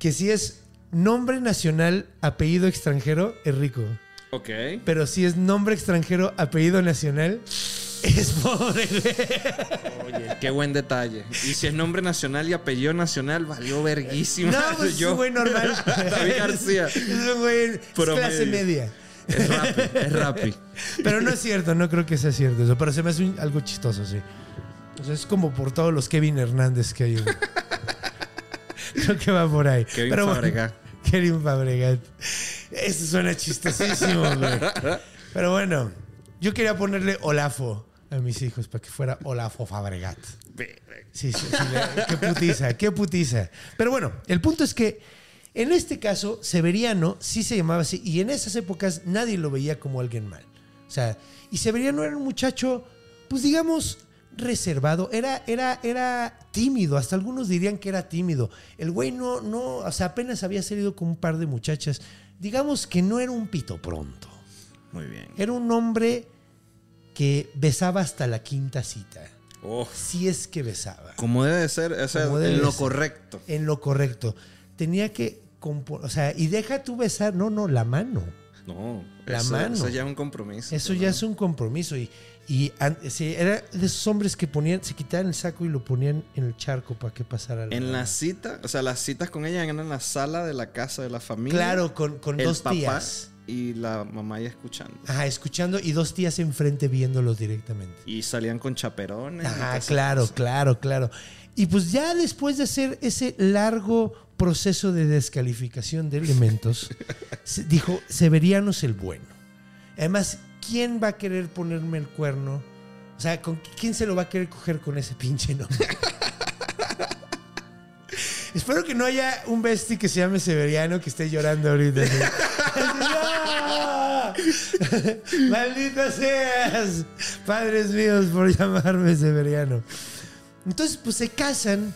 que sí es nombre nacional, apellido extranjero, es rico. Ok. Pero si es nombre extranjero, apellido nacional, es pobre. Oye, qué buen detalle. Y si es nombre nacional y apellido nacional, valió verguísima. No, pues es un güey normal. David García. Es un güey es clase media. Es rapi, es rapi. Pero no es cierto, no creo que sea cierto eso. Pero se me hace un- algo chistoso, sí. O sea, es como por todos los Kevin Hernández que hay. creo que va por ahí. Kevin Pero bueno, Fabregat. Kevin Fabregat. Eso suena chistosísimo, güey. Pero bueno, yo quería ponerle Olafo a mis hijos para que fuera Olafo Fabregat. Sí, sí, sí. Qué putiza, qué putiza. Pero bueno, el punto es que en este caso, Severiano sí se llamaba así. Y en esas épocas nadie lo veía como alguien mal. O sea, y Severiano era un muchacho, pues digamos, reservado. Era, era, era tímido. Hasta algunos dirían que era tímido. El güey no, no, o sea, apenas había salido con un par de muchachas. Digamos que no era un pito pronto. Muy bien. Era un hombre que besaba hasta la quinta cita. Oh, Si es que besaba como debe de ser, o sea, Como debe en lo ser. correcto. en lo correcto. Tenía que, o sea, y deja tú besar, no, no, la mano. No, La eso, mano. eso ya es un compromiso. Eso ya es un compromiso. Y, y sí, era de esos hombres que ponían, se quitaban el saco y lo ponían en el charco para que pasara En la cita, o sea, las citas con ella eran en la sala de la casa de la familia. Claro, con, con el dos papá tías. y la mamá ya escuchando. Ajá, escuchando y dos tías enfrente viéndolos directamente. Y salían con chaperones. esas claro, claro, claro. Y pues ya después de hacer ese largo proceso de descalificación de elementos, dijo, Severiano el bueno. Además, ¿quién va a querer ponerme el cuerno? O sea, ¿con ¿quién se lo va a querer coger con ese pinche nombre? Espero que no haya un bestie que se llame Severiano que esté llorando ahorita. ¡No! ¡Maldita seas! Padres míos por llamarme Severiano. Entonces, pues se casan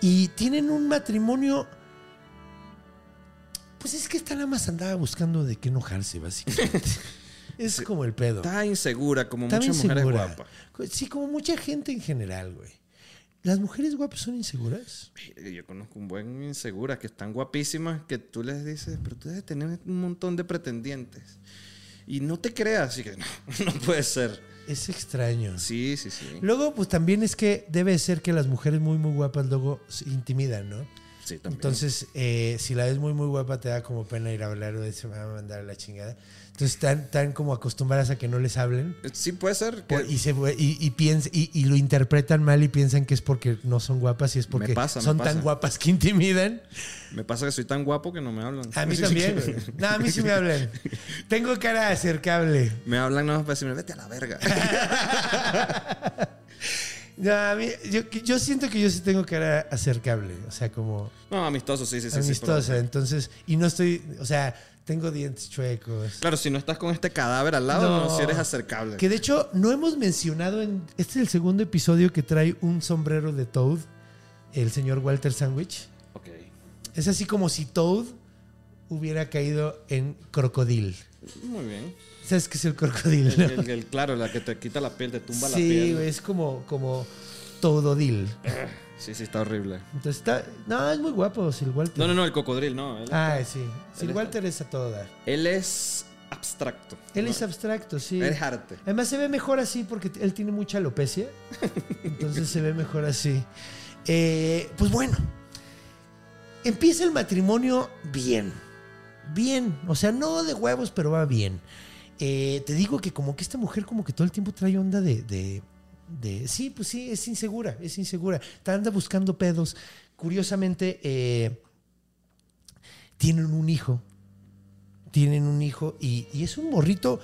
y tienen un matrimonio. Pues es que esta nada más andaba buscando de qué enojarse, básicamente. Es como el pedo. Está insegura, como Está muchas bien mujeres guapas. Sí, como mucha gente en general, güey. ¿Las mujeres guapas son inseguras? Yo conozco un buen insegura que están guapísimas que tú les dices, pero tú debes tener un montón de pretendientes. Y no te creas, así que no, no puede ser. Es extraño. Sí, sí, sí. Luego, pues también es que debe ser que las mujeres muy, muy guapas luego se intimidan, ¿no? Sí, también. Entonces, eh, si la ves muy, muy guapa, te da como pena ir a hablar o se me va a mandar a la chingada. Entonces, están, están como acostumbradas a que no les hablen. sí puede ser. que- y, se, y, y, piens- y, y lo interpretan mal y piensan que es porque no son guapas y es porque pasa, son tan guapas que intimidan. Me pasa que soy tan guapo que no me hablan. A mí también. No, a mí sí me hablan. Tengo cara acercable. Me hablan nada más para decirme, vete a la verga. No, a mí- yo, yo siento que yo sí tengo cara acercable. O sea, como No, amistoso, sí, sí, sí. pero- Entonces, y no estoy, o sea, tengo dientes chuecos. Claro, si no estás con este cadáver al lado, no, si eres acercable. Que de hecho no hemos mencionado en. Este es el segundo episodio que trae un sombrero de Toad, el señor Walter Sandwich. Ok. Es así como si Toad hubiera caído en crocodil. Muy bien. ¿Sabes qué es el crocodil? El, no? el- el- claro, la que te quita la piel, te tumba la sí, piel. güey, es como, como Toadodil. Sí, sí, está horrible. Entonces está. No, es muy guapo, Sil Walter. No, no, no, el cocodril, no. Él, Ah, sí. Sil Walter es a todo dar. él es abstracto. Él ¿no? es abstracto, sí. Él es arte. Además se ve mejor así porque él tiene mucha alopecia. Entonces se ve mejor así. Eh, pues bueno, empieza el matrimonio bien. Bien. O sea, no de huevos, pero va bien. Eh, te digo que como que esta mujer como que todo el tiempo trae onda de, de, de- sí, pues sí, es insegura, es insegura. Anda buscando pedos. Curiosamente, eh, tienen un hijo. Tienen un hijo y, y es un morrito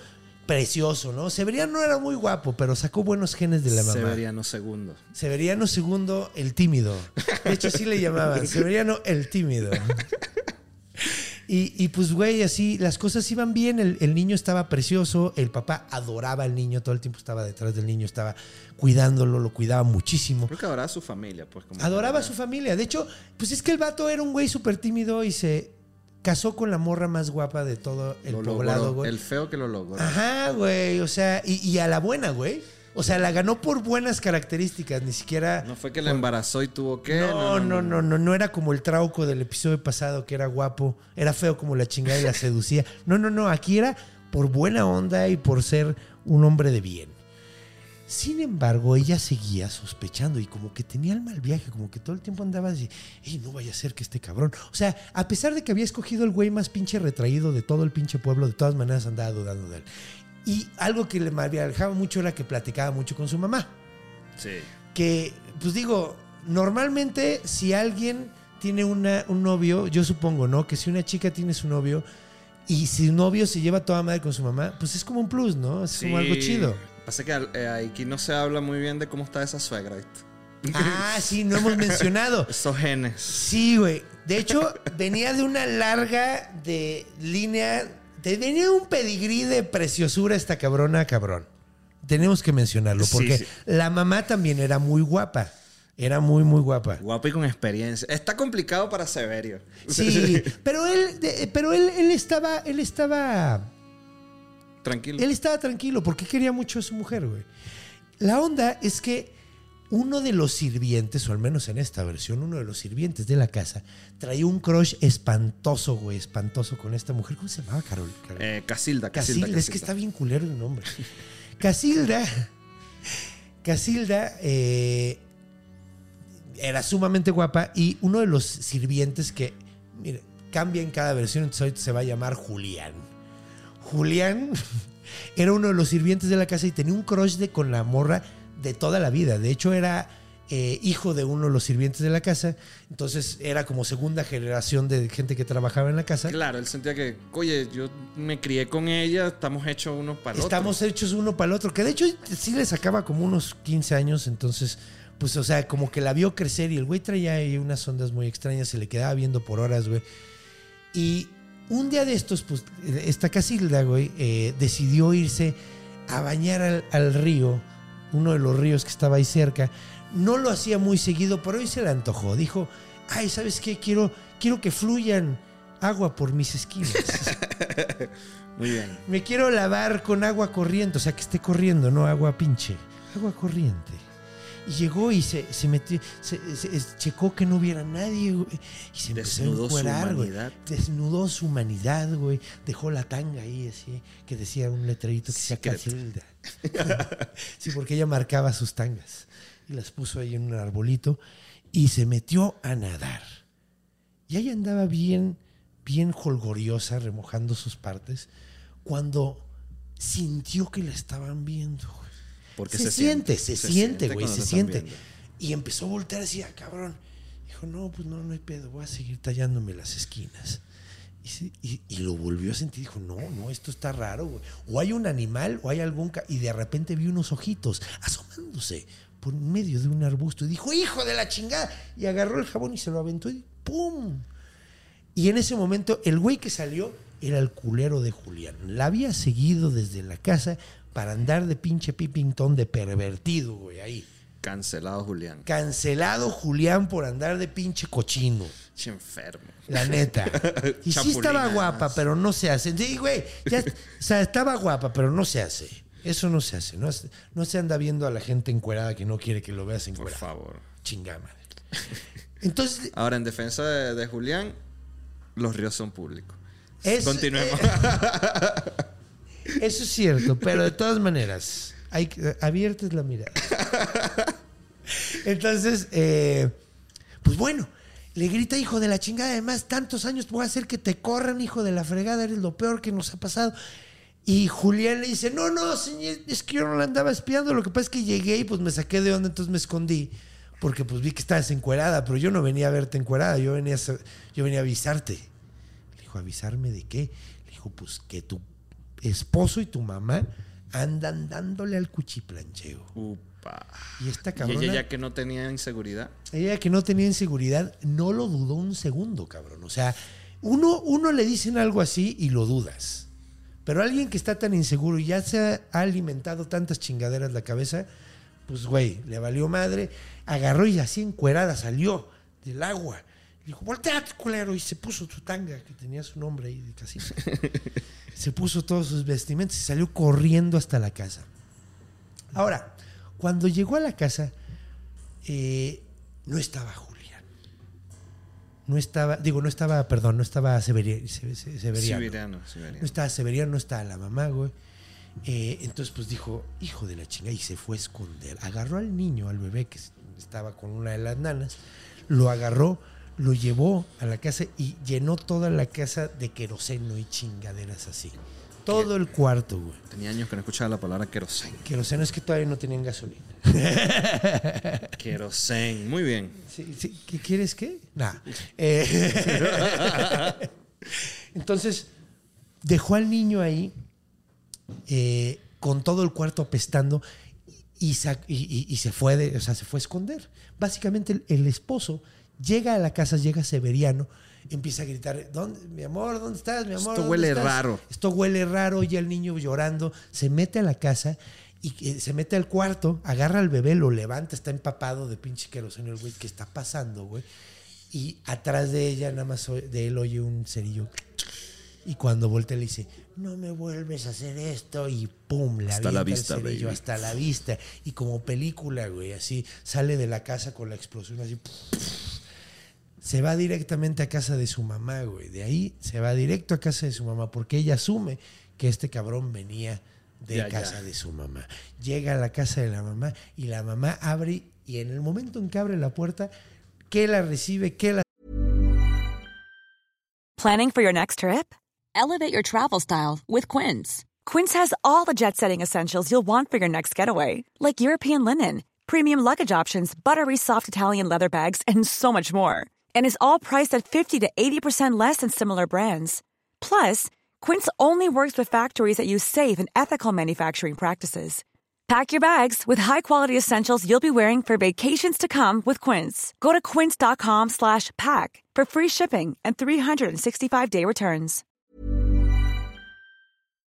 precioso, ¿no? Severiano no era muy guapo, pero sacó buenos genes de la mamá. Severiano segundo. Severiano II, el tímido. De hecho, sí le llamaban. Severiano, el tímido. Y, y, pues, güey, así las cosas iban bien. El, el niño estaba precioso. El papá adoraba al niño. Todo el tiempo estaba detrás del niño. Estaba cuidándolo. Lo cuidaba muchísimo. Creo que adoraba a su familia, pues. Como Adoraba a su familia. De hecho, pues es que el vato era un güey súper tímido y se casó con la morra más guapa de todo el Lo logró. poblado, güey. El feo que lo logró. Ajá, güey. O sea, y, y a la buena, güey. O sea, la ganó por buenas características, ni siquiera. No fue que la embarazó y tuvo que. No, no, no, no, no era como el trauco del episodio pasado que era guapo, era feo como la chingada y la seducía. No, no, no, aquí era por buena onda y por ser un hombre de bien. Sin embargo, ella seguía sospechando y como que tenía el mal viaje, como que todo el tiempo andaba así, ey, no vaya a ser que este cabrón. O sea, a pesar de que había escogido el güey más pinche retraído de todo el pinche pueblo, de todas maneras andaba dudando de él. Y algo que le marejaba mucho era que platicaba mucho con su mamá Sí. que, pues digo, normalmente si alguien tiene una, un novio, yo supongo, ¿no? Que si una chica tiene su novio y si su novio se lleva toda madre con su mamá, pues es como un plus, ¿no? Es como algo chido. Pasa que eh, aquí no se habla muy bien de cómo está esa suegra, ¿viste? Ah, sí, no hemos mencionado. Esos genes. Sí, güey. De hecho, venía de una larga de línea. De, venía un pedigrí de preciosura esta cabrona, cabrón. Tenemos que mencionarlo, porque sí. la mamá también era muy guapa. Era muy, muy guapa. Guapo y con experiencia. Está complicado para Severio. Sí, pero él, pero él, él estaba, él estaba, Tranquilo. él estaba tranquilo porque quería mucho a su mujer, güey. La onda es que uno de los sirvientes, o al menos en esta versión, uno de los sirvientes de la casa, traía un crush espantoso, güey, espantoso con esta mujer. ¿Cómo se llamaba, Carol? Carol? Eh, Casilda, Casilda, Casilda. es que está bien culero el nombre. Casilda, Casilda eh, era sumamente guapa y uno de los sirvientes que, mire, cambia en cada versión, entonces ahorita se va a llamar Julián. Julián era uno de los sirvientes de la casa y tenía un crush de, con la morra de toda la vida. De hecho, era eh, hijo de uno de los sirvientes de la casa. Entonces, era como segunda generación de gente que trabajaba en la casa. Claro, él sentía que, oye, yo me crié con ella, estamos hechos uno para el otro. Estamos hechos uno para el otro. Que de hecho sí le sacaba como unos 15 años. Entonces, pues, o sea, como que la vio crecer y el güey traía ahí unas ondas muy extrañas. Se le quedaba viendo por horas, güey. Y un día de estos, pues, esta Casilda, güey, eh, decidió irse a bañar al, al río, uno de los ríos que estaba ahí cerca. No lo hacía muy seguido, pero hoy se le antojó. Dijo, ay, ¿sabes qué? Quiero, quiero que fluyan agua por mis esquinas. Muy bien. Me quiero lavar con agua corriente, o sea, que esté corriendo, no agua pinche. Agua corriente. Y llegó y se, se metió, se, se- se- checó que no hubiera nadie, güey. Y se empezó Desnudó a su encuerar, güey. humanidad. Desnudó su humanidad, güey. Dejó la tanga ahí, así, que decía un letrerito que Secret. Casilda. sí, porque ella marcaba sus tangas. Y las puso ahí en un arbolito. Y se metió a nadar. Y ella andaba bien, bien holgoriosa, remojando sus partes, cuando sintió que la estaban viendo. Porque se, se siente, siente, se, se siente, siente güey, se te siente. están viendo. Y empezó a voltear así, ah, cabrón. Dijo, no, pues no, no hay pedo, voy a seguir tallándome las esquinas. Y, se- y- y lo volvió a sentir, dijo, no, no, esto está raro, güey. O hay un animal, o hay algún... ca-". Y de repente vi unos ojitos asomándose por medio de un arbusto. Y dijo, hijo de la chingada. Y agarró el jabón y se lo aventó y ¡pum! Y en ese momento, el güey que salió era el culero de Julián. La había seguido desde la casa para andar de pinche pipintón de pervertido, güey, ahí. Cancelado Julián. Cancelado Julián por andar de pinche cochino. Che enfermo. La neta. Y sí estaba guapa, pero no se hace. Sí, güey. ya- o sea, estaba guapa, pero no se hace. Eso no se hace. No, no se anda viendo a la gente encuerada que no quiere que lo veas Por encuerado. favor. Chingada madre. Entonces, Ahora, en defensa de, de Julián, los ríos son públicos. es, Continuemos. Eso es cierto, pero de todas maneras, hay que- abierta es la mirada. Entonces, eh, Pues bueno, le grita, hijo de la chingada, además, tantos años voy a hacer que te corran, hijo de la fregada, eres lo peor que nos ha pasado. Y Julián le dice, no, no, señor, es que yo no la andaba espiando, lo que pasa es que llegué y pues me saqué de onda, entonces me escondí, porque pues vi que estabas encuerada, pero yo no venía a verte encuerada, yo venía a, yo venía a avisarte. Le dijo, ¿avisarme de qué? Le dijo, pues que tu esposo y tu mamá andan dándole al cuchiplancheo. Upa. Y esta Y cabrona... ella ya que no tenía inseguridad. Ella que no tenía inseguridad no lo dudó un segundo, cabrón. O sea, uno, uno le dicen algo así y lo dudas. Pero alguien que está tan inseguro y ya se ha alimentado tantas chingaderas la cabeza, pues güey, le valió madre, agarró y así encuerada salió del agua. Dijo, volteate, culero, y se puso su tanga, que tenía su nombre ahí de casita. se puso todos sus vestimentas y salió corriendo hasta la casa. Ahora, cuando llegó a la casa, eh, no estaba Julián. No estaba, digo, no estaba, perdón, no estaba Severi- Se- Se- Severiano. Siberiano, siberiano. No estaba Severiano, no estaba la mamá, güey. Eh, entonces, pues dijo, hijo de la chinga, y se fue a esconder. Agarró al niño, al bebé que estaba con una de las nanas, lo agarró, lo llevó a la casa y llenó toda la casa de queroseno y chingaderas así. Todo el cuarto, güey. Tenía años que no escuchaba la palabra querosén. Queroseno es que todavía no tenían gasolina. Querosén. Muy bien. Sí, sí, ¿Qué quieres qué? Nada. Eh, entonces, dejó al niño ahí eh, con todo el cuarto apestando y, sa- y- y- y se fue de- o sea, se fue a esconder. Básicamente el, el esposo llega a la casa, llega Severiano, empieza a gritar, ¿dónde, mi amor, ¿dónde estás? Mi amor, Esto ¿dónde huele estás?". raro. Esto huele raro, y el niño llorando, se mete a la casa y eh, se mete al cuarto, agarra al bebé, lo levanta, está empapado de pinche queroseno el güey, ¿qué está pasando, güey? Y atrás de ella, nada más de él oye un cerillo. Y cuando voltea le dice, no me vuelves a hacer esto. Y pum, le Hasta la avienta el vista, cerillo baby. hasta la vista. Y como película, güey, así sale de la casa con la explosión así. Se va directamente a casa de su mamá, güey. De ahí se va directo a casa de su mamá porque ella asume que este cabrón venía de allá. casa de su mamá. Llega a la casa de la mamá y la mamá abre y en el momento en que abre la puerta, ¿qué la recibe? ¿Qué la Planning for your next trip? Elevate your travel style with Quince. Quince has all the jet setting essentials you'll want for your next getaway, like European linen, premium luggage options, buttery soft Italian leather bags, and so much more. And is all priced at 50 to 80% less than similar brands. Plus, Quince only works with factories that use safe and ethical manufacturing practices. Pack your bags with high-quality essentials you'll be wearing for vacations to come with Quince. Go to quince.com slash pack for free shipping and 365-day returns.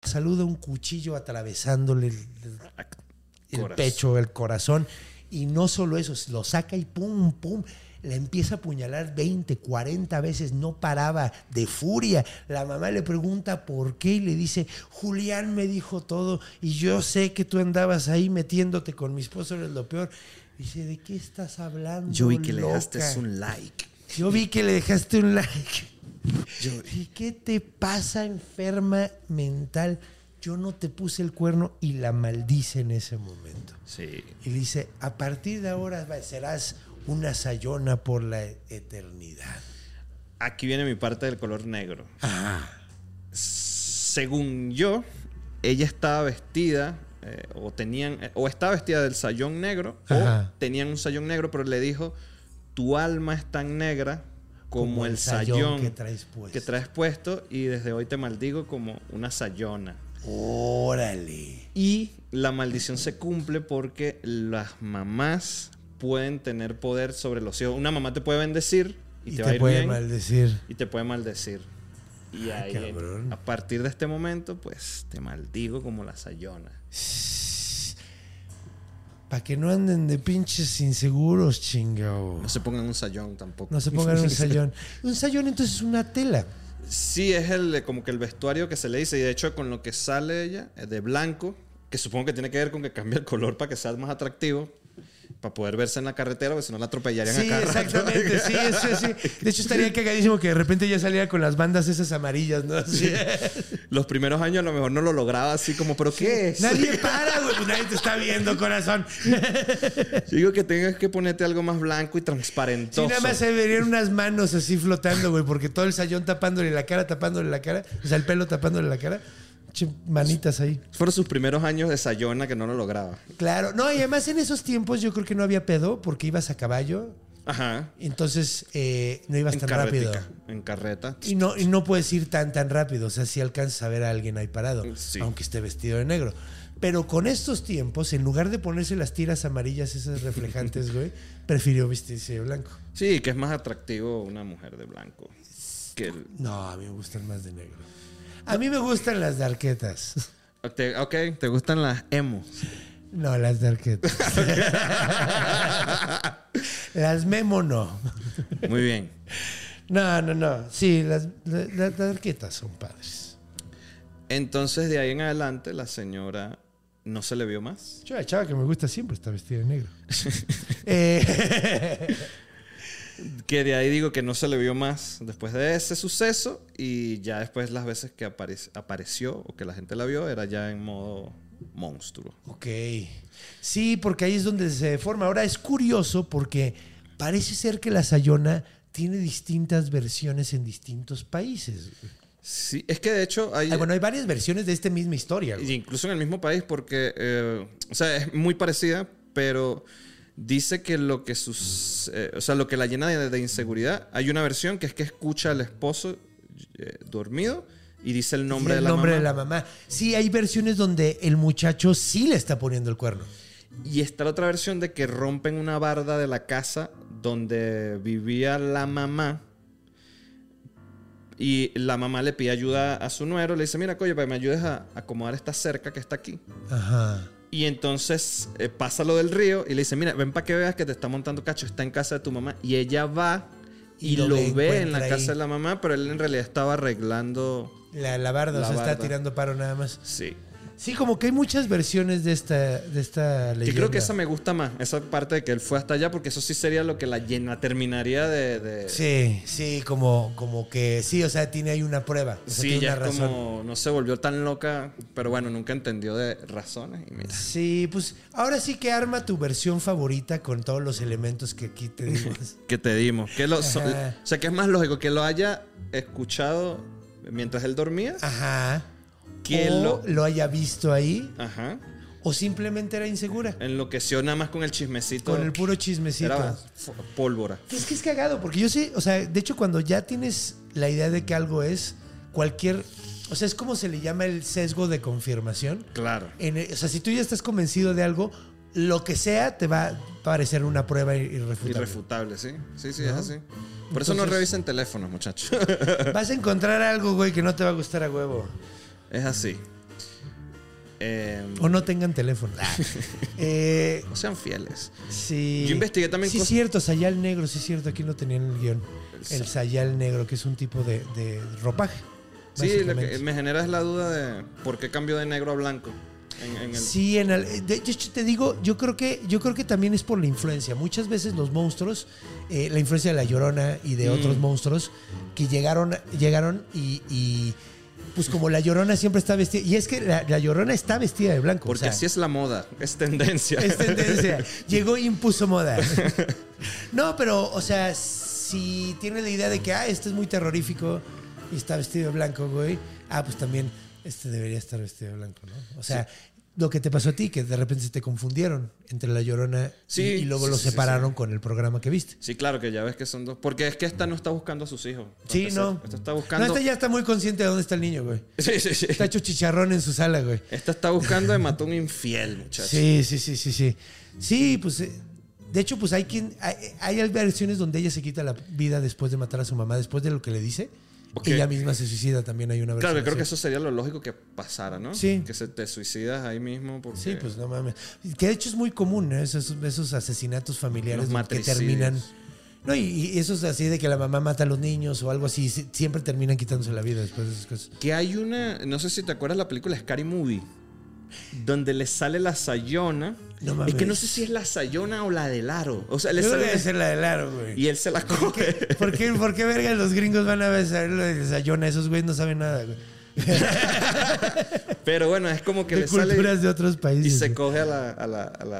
saluda un cuchillo atravesándole el, el- el pecho, el corazón. Y no solo eso, lo saca y pum, pum. La empieza a apuñalar 20, 40 veces, no paraba de furia. La mamá le pregunta por qué y le dice, Julián me dijo todo y yo sé que tú andabas ahí metiéndote con mi esposo, eres lo peor. Dice, ¿de qué estás hablando? Yo vi que le loca?" daste un like. Yo vi que le dejaste un like. ¿Y qué te pasa, enferma mental? Yo no te puse el cuerno y la maldice en ese momento. Sí. Y le dice, a partir de ahora serás una sayona por la eternidad. Aquí viene mi parte del color negro. Ah, Según yo, ella estaba vestida eh, o tenían eh, o estaba vestida del sayón negro Ajá. o tenían un sayón negro, pero le dijo, "Tu alma es tan negra como, el sayón, que traes puesto. que traes puesto y desde hoy te maldigo como una sayona." Órale. Y la maldición se cumple porque las mamás pueden tener poder sobre los hijos. Una mamá te puede bendecir y, Y, te, va a ir puede bien maldecir. y te puede maldecir. Y Ah, ahí, cabrón. a partir de este momento, pues te maldigo como la sayona. Para que no anden de pinches inseguros, chingao. No se pongan un sayón tampoco. No se pongan un sayón. Un sayón entonces es una tela. Sí, es el como que el vestuario que se le dice. Y de hecho, con lo que sale ella, es de blanco, que supongo que tiene que ver con que cambia el color para que sea más atractivo. Para poder verse en la carretera, porque si no la atropellarían Sí, a cada rato. exactamente, sí, sí, sí. De hecho, estaría cagadísimo que de repente ya saliera con las bandas esas amarillas, ¿no? Así. Los primeros años a lo mejor no lo lograba así como, ¿pero qué es? Nadie para, güey, pues nadie te está viendo, corazón. Yo digo que tengas que ponerte algo más blanco y Sí, transparentoso. nada más se verían unas manos así flotando, güey, porque todo el sayón tapándole la cara, tapándole la cara, o sea, el pelo tapándole la cara. Manitas ahí. Fueron sus primeros años de Sayona que no lo lograba. Claro, no, y además en esos tiempos yo creo que no había pedo porque ibas a caballo, Ajá. entonces eh, no ibas En tan rápido. En carreta. Y no, y no puedes ir tan, tan rápido. O sea, si alcanzas a ver a alguien ahí parado, Sí. aunque esté vestido de negro. Pero con estos tiempos, en lugar de ponerse las tiras amarillas, esas reflejantes, güey, prefirió vestirse de blanco. Sí, que es más atractivo una mujer de blanco. Que el- No, a mí me gustan más de negro. A mí me gustan las darquetas. Ok, te gustan las emos. No, las darquetas. las memo no. Muy bien. No, no, no. Sí, las, la- la- las darquetas son padres. Entonces, de ahí en adelante, la señora no se le vio más. Yo, la chava que me gusta siempre está vestida de negro. Eh, Que de ahí digo que no se le vio más después de ese suceso. Y ya después, las veces que aparec- apareció o que la gente la vio, era ya en modo monstruo. ok. Sí, porque ahí es donde se forma. Ahora es curioso porque parece ser que la Sayona tiene distintas versiones en distintos países. Sí, es que de hecho hay. Bueno, hay varias versiones de esta misma historia. güey. Y incluso en el mismo país, porque, eh, o sea, es muy parecida, pero dice que lo que sus, eh, o sea, lo que la llena de, de inseguridad, hay una versión que es que escucha al esposo eh, dormido y dice el nombre, el de, la nombre mamá. de la mamá. Sí, hay versiones donde el muchacho sí le está poniendo el cuerno. Y está la otra versión de que rompen una barda de la casa donde vivía la mamá. Y la mamá le pide ayuda a su nuero. Le dice, mira, coño, para que me ayudes a acomodar esta cerca que está aquí. Ajá. Y entonces eh, pasa lo del río y le dice, mira, ven para que veas que te está montando cacho, está en casa de tu mamá. Y ella va y, Y lo lo, ve, en la ahí. casa de la mamá, pero él en realidad estaba arreglando... La, la barda, La o sea, está tirando paro nada más. Sí. Sí, como que hay muchas versiones de esta, de esta leyenda. Que creo que esa me gusta más, esa parte de que él fue hasta allá, porque eso sí sería lo que la llena terminaría de... de- Sí, sí, como, como que sí, o sea, tiene ahí una prueba. O sea, Sí, tiene ya una es como, no se volvió tan loca, pero bueno, nunca entendió de razones. Y mira. Sí, pues ahora sí que arma tu versión favorita con todos los elementos que aquí te dimos. que te dimos. Que lo, so- o sea, que es más lógico que lo haya escuchado mientras él dormía. Ajá. Que o lo- lo... haya visto ahí, Ajá. o simplemente era insegura. Enloqueció nada más con el chismecito. Con el puro chismecito. Era pólvora. Es que es cagado, porque yo sé, o sea, de hecho, cuando ya tienes la idea de que algo es, cualquier. O sea, es como se le llama el sesgo de confirmación. Claro. En el- o sea, si tú ya estás convencido de algo, lo que sea te va a parecer una prueba irrefutable. Irrefutable, sí. Sí, sí, ¿No? es así. Por eso no revisen teléfonos, muchachos. Vas a encontrar algo, güey, que no te va a gustar a huevo. Es así. Eh, O no tengan teléfono. Ah. Eh, no sean fieles. sí. Yo investigué también Sí, cosas- cierto, sayal negro, sí, cierto. Aquí lo tenían en el guion. El sayal negro, que es un tipo de, de ropaje. Sí, lo básicamente. que me genera es la duda de por qué cambió de negro a blanco. En, en el, Sí, en el- de hecho te digo, yo creo que yo creo que también es por la influencia. Muchas veces los monstruos, eh, la influencia de la Llorona y de Mm. otros monstruos que llegaron, llegaron y, y, pues como la Llorona siempre está vestida y es que la, la Llorona está vestida de blanco. Porque o sea, así es la moda, es tendencia. es tendencia. Llegó e impuso moda. No, pero, o sea, si tiene la idea de que, ah, este es muy terrorífico y está vestido de blanco, güey, ah, pues también este debería estar vestido de blanco, ¿no? O sea, lo que te pasó a ti, que de repente se te confundieron entre la llorona Sí, y, y luego sí, lo sí, separaron con el programa que viste. Sí, claro que ya ves que son dos. Porque es que esta no está buscando a sus hijos. Sí, no. Esta está No, buscando. este ya está muy consciente de dónde está el niño, güey. Sí, sí, sí. Está hecho chicharrón en su sala, güey. Esta está buscando de mató a un infiel, muchachos. Sí, sí, sí, sí, sí. Sí, pues eh, de hecho, pues hay quien hay, hay versiones donde ella se quita la vida después de matar a su mamá, después de lo que le dice. Ok. Ella misma se suicida, también hay una versión. Claro, creo que eso sería lo lógico que pasara, ¿no? Sí. Que se te suicidas ahí mismo porque... Sí, pues no mames. Que de hecho es muy común, ¿eh? esos, esos asesinatos familiares que terminan. No, y, y esos así de que la mamá mata a los niños o algo así, si- siempre terminan quitándose la vida después de esas cosas. Que hay una... No sé si te acuerdas la película Scary Movie. donde le sale la sayona. No es que no sé si es la sayona o la del aro. O sea, le sale debe ser la del aro, güey. y él se la coge. ¿Por qué, ¿Por qué verga los gringos van a besar lo de Sayona? Esos güeyes no saben nada, güey. Pero bueno, es como que De le sale culturas de otros y países. se güey. coge a la. A la, a la-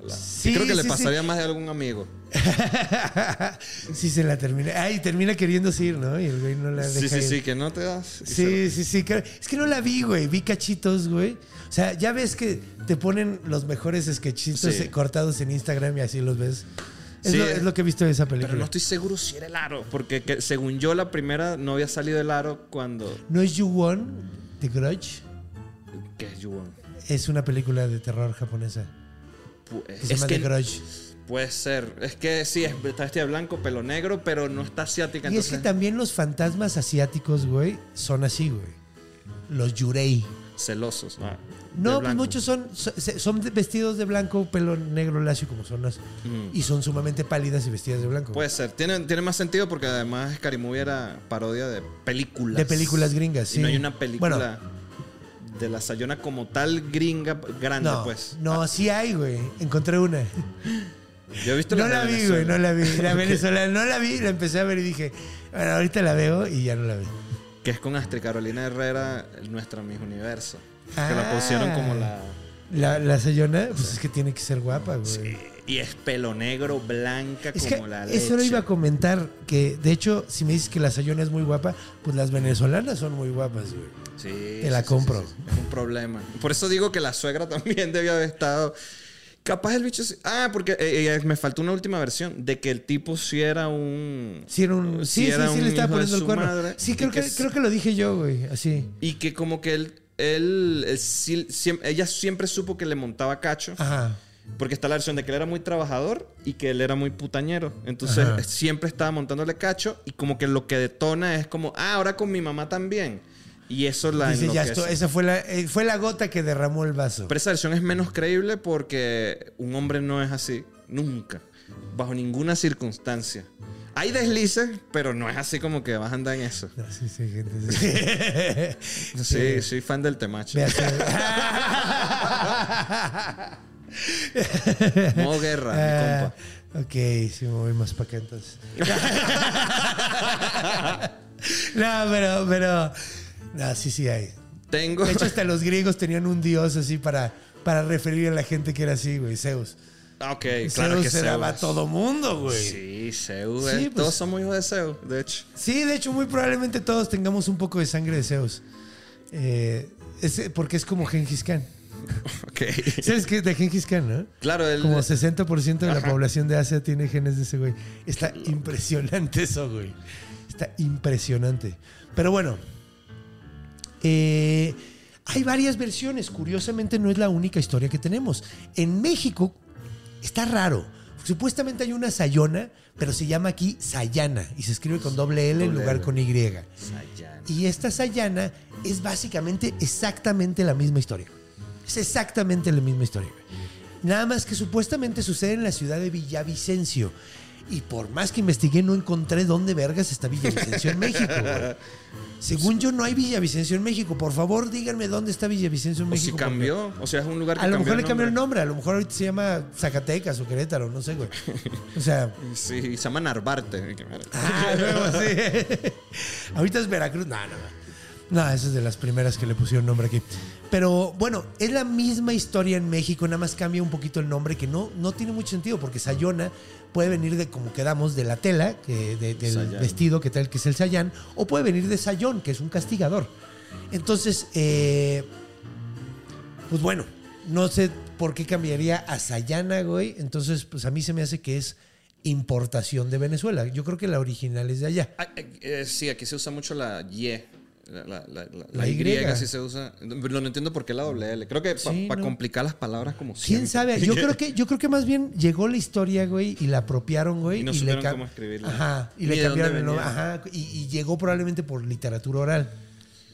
a la- Sí, creo que le pasaría sí. más de algún amigo. sí, se la termina. Ay, termina queriéndose ir, ¿no? Y el güey no la deja Sí, sí, ir. sí, que no te das. y se- Sí, sí, sí. Es que no la vi, güey. Vi cachitos, güey. O sea, ya ves que te ponen los mejores sketchitos Sí. cortados en Instagram y así los ves. Es, Sí, lo, es lo que he visto de esa película. Pero no estoy seguro si era el aro. Porque que- según yo, la primera no había salido el aro cuando. ¿No es You-Won, The Grudge? ¿Qué es Yuon? Es una película de terror japonesa. Pu- Que se Es llama que The Grudge. puede ser. Es que sí, es- está vestida de blanco, pelo negro, pero no está asiática. Y es que entonces- también los fantasmas asiáticos, güey, son así, güey. Los yurei. Celosos. Ah, No, pues blanco. muchos son, son vestidos de blanco, pelo negro lacio como son las. Y son sumamente pálidas y vestidas de blanco. Mm. Puede ser. Tiene, tiene más sentido porque además Scary Movie era parodia de películas. de películas gringas, sí. Y no hay una película Bueno, de la Sayona como tal gringa grande, no, pues. no, sí hay, güey. Encontré una. Yo he visto No la vi, güey, Venezuela. no la vi. La venezolana, no la vi, la empecé a ver y dije, bueno, ahorita la veo y ya no la vi. Que es con Astrid Carolina Herrera, nuestra Miss Universo. que la Ah. pusieron como la. La, la Sayona, pues es que tiene que ser guapa, güey. Y es pelo negro, blanca Es como que la leche. eso lo iba a comentar, que de hecho, si me dices que la Sayona es muy guapa, pues las venezolanas son muy guapas, güey. Sí, Te la sí, sí, compro. sí, sí. Es un problema. Por eso digo que la suegra también debía haber estado. Capaz el bicho. sí- Ah, porque eh, eh, me faltó una última versión de que el tipo sí era un. Sí, era un, sí, sí, era sí, un le estaba poniendo el cuerno. madre, sí, creo que, que- creo que lo dije yo, güey, así. Y que como que él. él, él sí- siem- ella siempre supo que le montaba cacho. Ajá. Porque está la versión de que él era muy trabajador y que él era muy putañero. Entonces Ajá. eh, siempre estaba montándole cacho y como que lo que detona es como, ah, ahora con mi mamá también. Y eso la Dice, ya enloquece. esto, esa fue la, eh, fue la gota que derramó el vaso. Pero esa versión es menos creíble porque un hombre no es así. Nunca. Bajo ninguna circunstancia. Hay deslices, pero no es así como que vas a andar en eso. No, sí, sí, gente. sí. Sí, soy fan del temacho. Modo guerra, mi Ah, compa. ok, sí me voy más para acá entonces. no, pero, pero. No, sí, sí hay. Tengo. De hecho, hasta los griegos tenían un dios así para, para referir a la gente que era así, güey, Zeus. Ah, Ok, Zeus claro que se daba a todo mundo, güey. Sí, Zeus. Sí, eh, pues- Todos somos hijos de Zeus, de hecho. Sí, de hecho, muy probablemente todos tengamos un poco de sangre de Zeus. Eh, es- porque es como Gengis Khan. Ok. ¿Sabes qué? De Gengis Khan, ¿no? Claro, el, Como 60% de la población de Asia tiene genes de ese güey. Está impresionante eso, güey. Está impresionante. Pero bueno, eh, hay varias versiones. Curiosamente no es la única historia que tenemos. En México está raro. Supuestamente hay una Sayona, pero se llama aquí Sayana y se escribe con doble L en lugar con Y. Sayan. Y esta Sayana es básicamente exactamente la misma historia. Es exactamente la misma historia. Nada más que supuestamente sucede en la ciudad de Villavicencio. Y por más que investigué, no encontré dónde vergas está Villavicencio en México. güey. Según yo, no hay Villavicencio en México. Por favor, díganme dónde está Villavicencio en O México. si cambió, o sea, es un lugar que A lo mejor le cambió el nombre. nombre. A lo mejor ahorita se llama Zacatecas o Querétaro, no sé, güey. O sea, Sí, se llama Narvarte. Ah, luego sí. Ahorita es Veracruz. No, no, no. Esa es de las primeras que le pusieron nombre aquí. Pero bueno, es la misma historia en México, nada más cambia un poquito el nombre, que no, no tiene mucho sentido, porque Sayona puede venir de, como quedamos, de la tela, que, de- del Sayán. vestido, que tal, que es el Sayán, o puede venir de Sayón, que es un castigador. Entonces, eh, pues bueno, no sé por qué cambiaría a Sayana, güey. Entonces, pues a mí se me hace que es importación de Venezuela. Yo creo que la original es de allá. Ah, eh, eh, sí, aquí se usa mucho la Y. La, la, la, la- y. Y. se usa. No entiendo por qué la doble L. Creo que para Sí, no. complicar las palabras como ¿Quién siempre. sabe? Yo creo que yo creo que más bien llegó la historia, güey, y la apropiaron, güey, Y no supieron cam- cómo escribirla. Ajá, y le cambiaron el nombre, ajá, y, y llegó probablemente por literatura oral,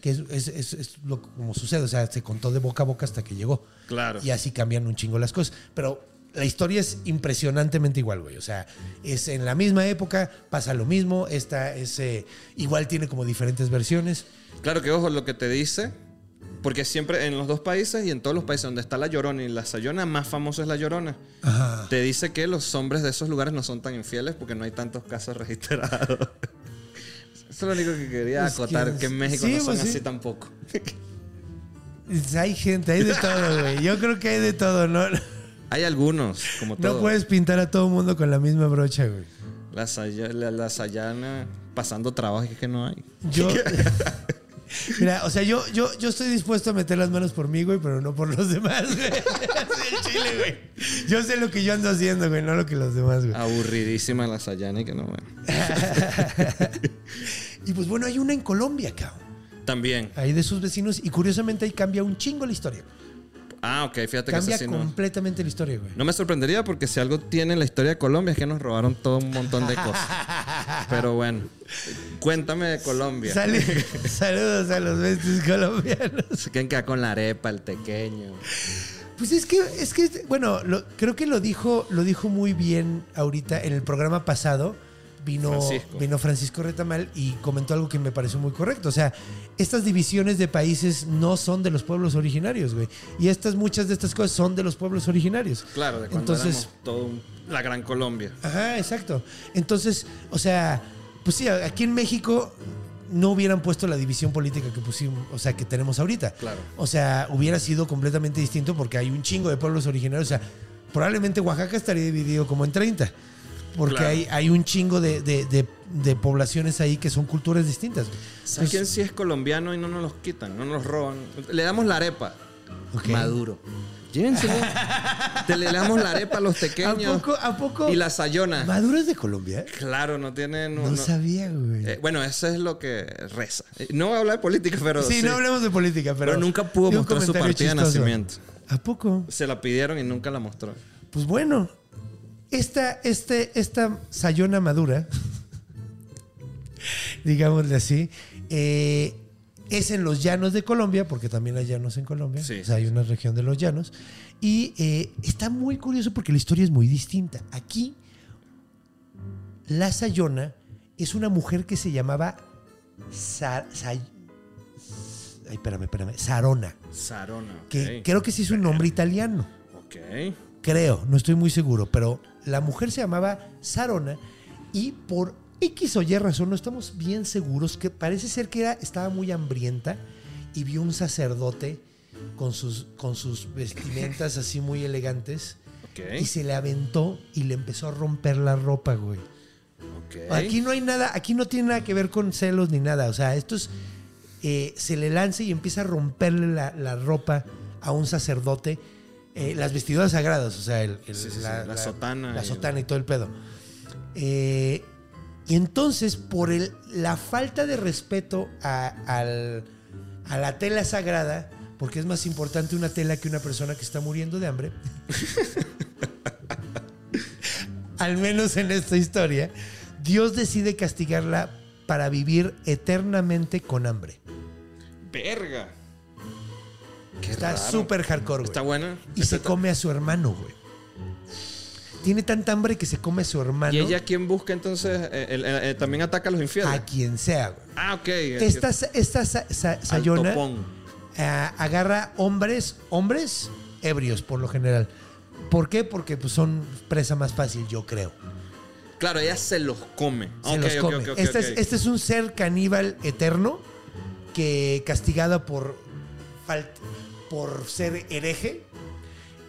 que es, es- es- es lo como sucede, o sea, se contó de boca a boca hasta que llegó. Claro. Y así cambian un chingo las cosas, pero la historia es impresionantemente igual, güey. O sea, es en la misma época, pasa lo mismo. Esta es. eh, igual tiene como diferentes versiones. Claro que, ojo, lo que te dice Porque siempre en los dos países y en todos los países donde está la Llorona y la Sayona, más famoso es la Llorona. Ajá. Te dice que los hombres de esos lugares no son tan infieles porque no hay tantos casos registrados. Eso es lo único que quería acotar, ¿quién- que en México sí, no son pues, sí. así tampoco. Hay gente, hay de todo, güey. Yo creo que hay de todo, ¿no? Hay algunos, como todo. No puedes pintar a todo mundo con la misma brocha, güey. La, Saya- la, la Sayana pasando trabajo y que no hay. Yo. Mira, o sea, yo, yo, yo estoy dispuesto a meter las manos por mí, güey, pero no por los demás, güey. Así el chile, güey. Yo sé lo que yo ando haciendo, güey, no lo que los demás, güey. Aburridísima la Sayana y que no, bueno. Y pues bueno, hay una en Colombia, cabrón. También. Ahí de sus vecinos. Y curiosamente ahí cambia un chingo la historia. Ah, ok, fíjate que Cambia eso sí no. completamente la historia, güey. No me sorprendería porque si algo tiene la historia de Colombia es que nos robaron todo un montón de cosas. Pero bueno, cuéntame de Colombia. Saludos a los besties colombianos. Se quieren quedar con la arepa, el tequeño. Pues es que, es que, bueno, lo- creo que lo dijo, lo dijo muy bien ahorita en el programa pasado. Vino Francisco. vino Francisco Retamal y comentó algo que me pareció muy correcto. O sea, estas divisiones de países no son de los pueblos originarios, güey. Y estas, muchas de estas cosas son de los pueblos originarios. Claro, de cuando Entonces, todo un- la gran Colombia. Ajá, exacto. Entonces, o sea, pues sí, aquí en México no hubieran puesto la división política que pusimos, o sea, que tenemos ahorita. Claro. O sea, hubiera sido completamente distinto porque hay un chingo de pueblos originarios. O sea, probablemente Oaxaca estaría dividido como en 30. Porque Claro. hay, hay un chingo de, de- de- de poblaciones ahí que son culturas distintas. ¿Sabes quién sí es colombiano y no nos los quitan, no nos los roban? Le damos la arepa. Ok. Maduro. Llévenselo. Te le damos la arepa a los ¿A pequeños. poco, ¿A poco? Y la sayona. ¿Maduro es de Colombia? Claro, no tienen. No, sabía, güey. Eh, bueno, eso es lo que reza. Eh, No voy a hablar de política, pero. sí, no hablemos de política, pero. Pero nunca pudo mostrar su partida de nacimiento. ¿A poco? Se la pidieron y nunca la mostró. Pues bueno, esta, este, esta Sayona madura, digámosle así, eh, es en los llanos de Colombia, porque también hay llanos en Colombia, Sí, o sea, hay una región de los llanos, y eh, está muy curioso porque la historia es muy distinta. Aquí, la Sayona es una mujer que se llamaba Sa- Ay, espérame, espérame, Sarona, Sarona. que creo que sí es un nombre italiano. Ok. Creo, no estoy muy seguro, pero la mujer se llamaba Sarona y por X o Y razón no estamos bien seguros que parece ser que era, estaba muy hambrienta y vio un sacerdote con sus, con sus vestimentas así muy elegantes Ok. y se le aventó y le empezó a romper la ropa, güey. Aquí no hay nada, aquí no tiene nada que ver con celos ni nada. O sea, esto es. eh, se le lanza y empieza a romperle la, la ropa a un sacerdote. Eh, las vestiduras sagradas, o sea, el- el- Sí, sí, sí, la sotana La sotana y todo el pedo. Eh, y entonces, por el- la falta de respeto a, al- a la tela sagrada, porque es más importante una tela que una persona que está muriendo de hambre. al menos en esta historia, Dios decide castigarla para vivir eternamente con hambre. Verga. Qué Está súper hardcore, güey. Está buena. Y Está- se come a su hermano, güey. Tiene tanta hambre que se come a su hermano. ¿Y ella quién busca entonces? Eh, el- eh, eh, también ataca a los infieles. a quien sea, güey. Ah, ok. Esta, esta sa- sa- Al Sayona topón. eh, agarra hombres, hombres ebrios por lo general. ¿Por qué? Porque pues, son presa más fácil, yo creo. Claro, ella se los come. Se Ok, los ok, come. ok, ok, este, ok. Es, este es un ser caníbal eterno que castigado por, por ser hereje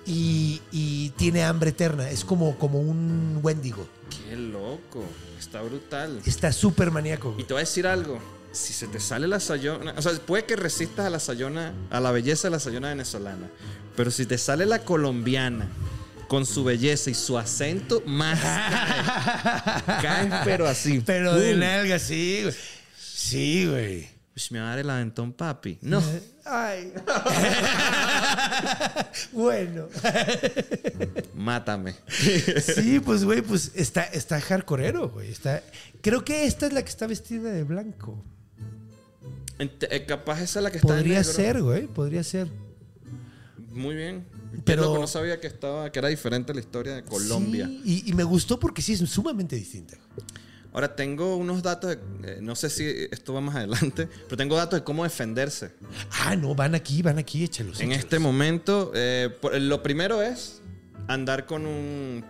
y, y tiene hambre eterna. Es como, como un Wendigo. Qué loco. Está brutal. Está súper maníaco. Y te voy a decir algo. Si se te sale la sayona, o sea, puede que resistas a la sayona, a la belleza de la sayona venezolana, pero si te sale la colombiana con su belleza y su acento, más cae. Caes, pero así. Pero de nalga, sí, güey. Sí, güey. Ush, me va a dar el aventón, papi. No. Ay. bueno. Mátame. Sí, pues, güey, pues está, está hardcoreero, güey. Está... Creo que esta es la que está vestida de blanco. Eh, capaz esa es la que está en Podría negro. ser, güey. Podría ser. Muy bien. Pero- no sabía que estaba, que era diferente la historia de Colombia. Sí, y, y me gustó porque sí es sumamente distinta. Ahora tengo unos datos, de- eh, no sé si esto va más adelante, pero tengo datos de cómo defenderse. Ah, no, van aquí, van aquí, échalos. En échalos. este momento, eh, por- lo primero es andar con un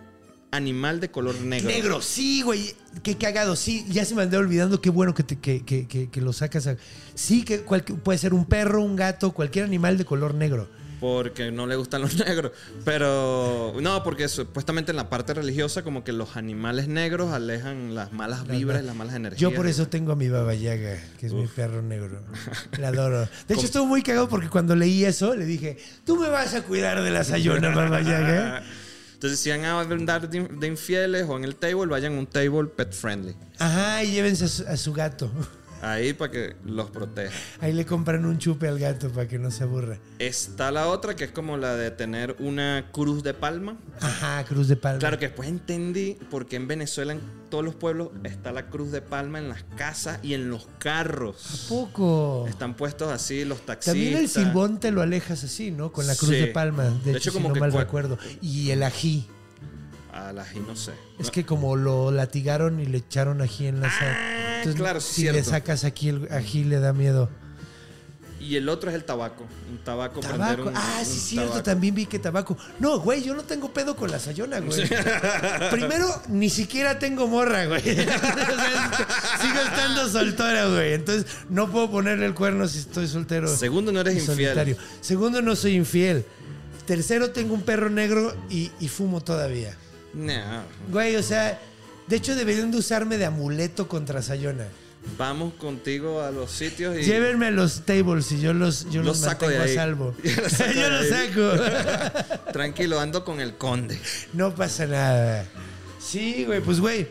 animal de color negro. Negro, sí, güey. Qué cagado, sí. Ya se me andé olvidando. Qué bueno que, te- que, que- que- que lo sacas. a- Sí, que cual- puede ser un perro, un gato, cualquier animal de color negro. Porque no le gustan los negros. Pero no, porque supuestamente en la parte religiosa, como que los animales negros alejan las malas vibras y las malas energías. Yo por eso tengo a mi Baba Yaga, que es mi perro negro. La adoro. De hecho, estuvo muy cagado porque cuando leí eso, le dije, tú me vas a cuidar de la sayona, Baba Yaga. Entonces, si van a andar de de infieles o en el table, vayan a un table pet friendly. Ajá, y llévense a su, a su gato. Ahí para que los proteja. Ahí le compran un chupe al gato para que no se aburra. Está la otra, que es como la de tener una cruz de palma. Ajá, cruz de palma. Claro que después entendí por qué en Venezuela, en todos los pueblos, está la cruz de palma en las casas y en los carros. Poco. Están puestos así los taxistas. También el silbón te lo alejas así, ¿no? Con la cruz Sí. de palma. De, De hecho, hecho, si como no que mal recuerdo. Y el ají. A la y no sé. Es que como lo latigaron y le echaron ají en la sal. Ah, claro, sí, si le cierto. sacas aquí el ají le da miedo. Y el otro es el tabaco. Un tabaco. prender Tabaco. un- ah, un sí, cierto. tabaco. También vi que tabaco. No, güey, yo no tengo pedo con la sayona, güey. Primero, ni siquiera tengo morra, güey. Sigo estando soltera, güey. Entonces, no puedo ponerle el cuerno si estoy soltero. Segundo, no eres y infiel. solitario. Segundo, no soy infiel. Tercero, tengo un perro negro y, y fumo todavía. Nah. Güey, o sea, de hecho deberían de usarme de amuleto contra Sayona. Vamos contigo a los sitios y. Llévenme a los tables y yo los, yo Los los, saco de mantengo a ahí. salvo. Yo los saco yo los ahí. saco. Tranquilo, ando con el conde. no pasa nada. Sí, güey, pues güey,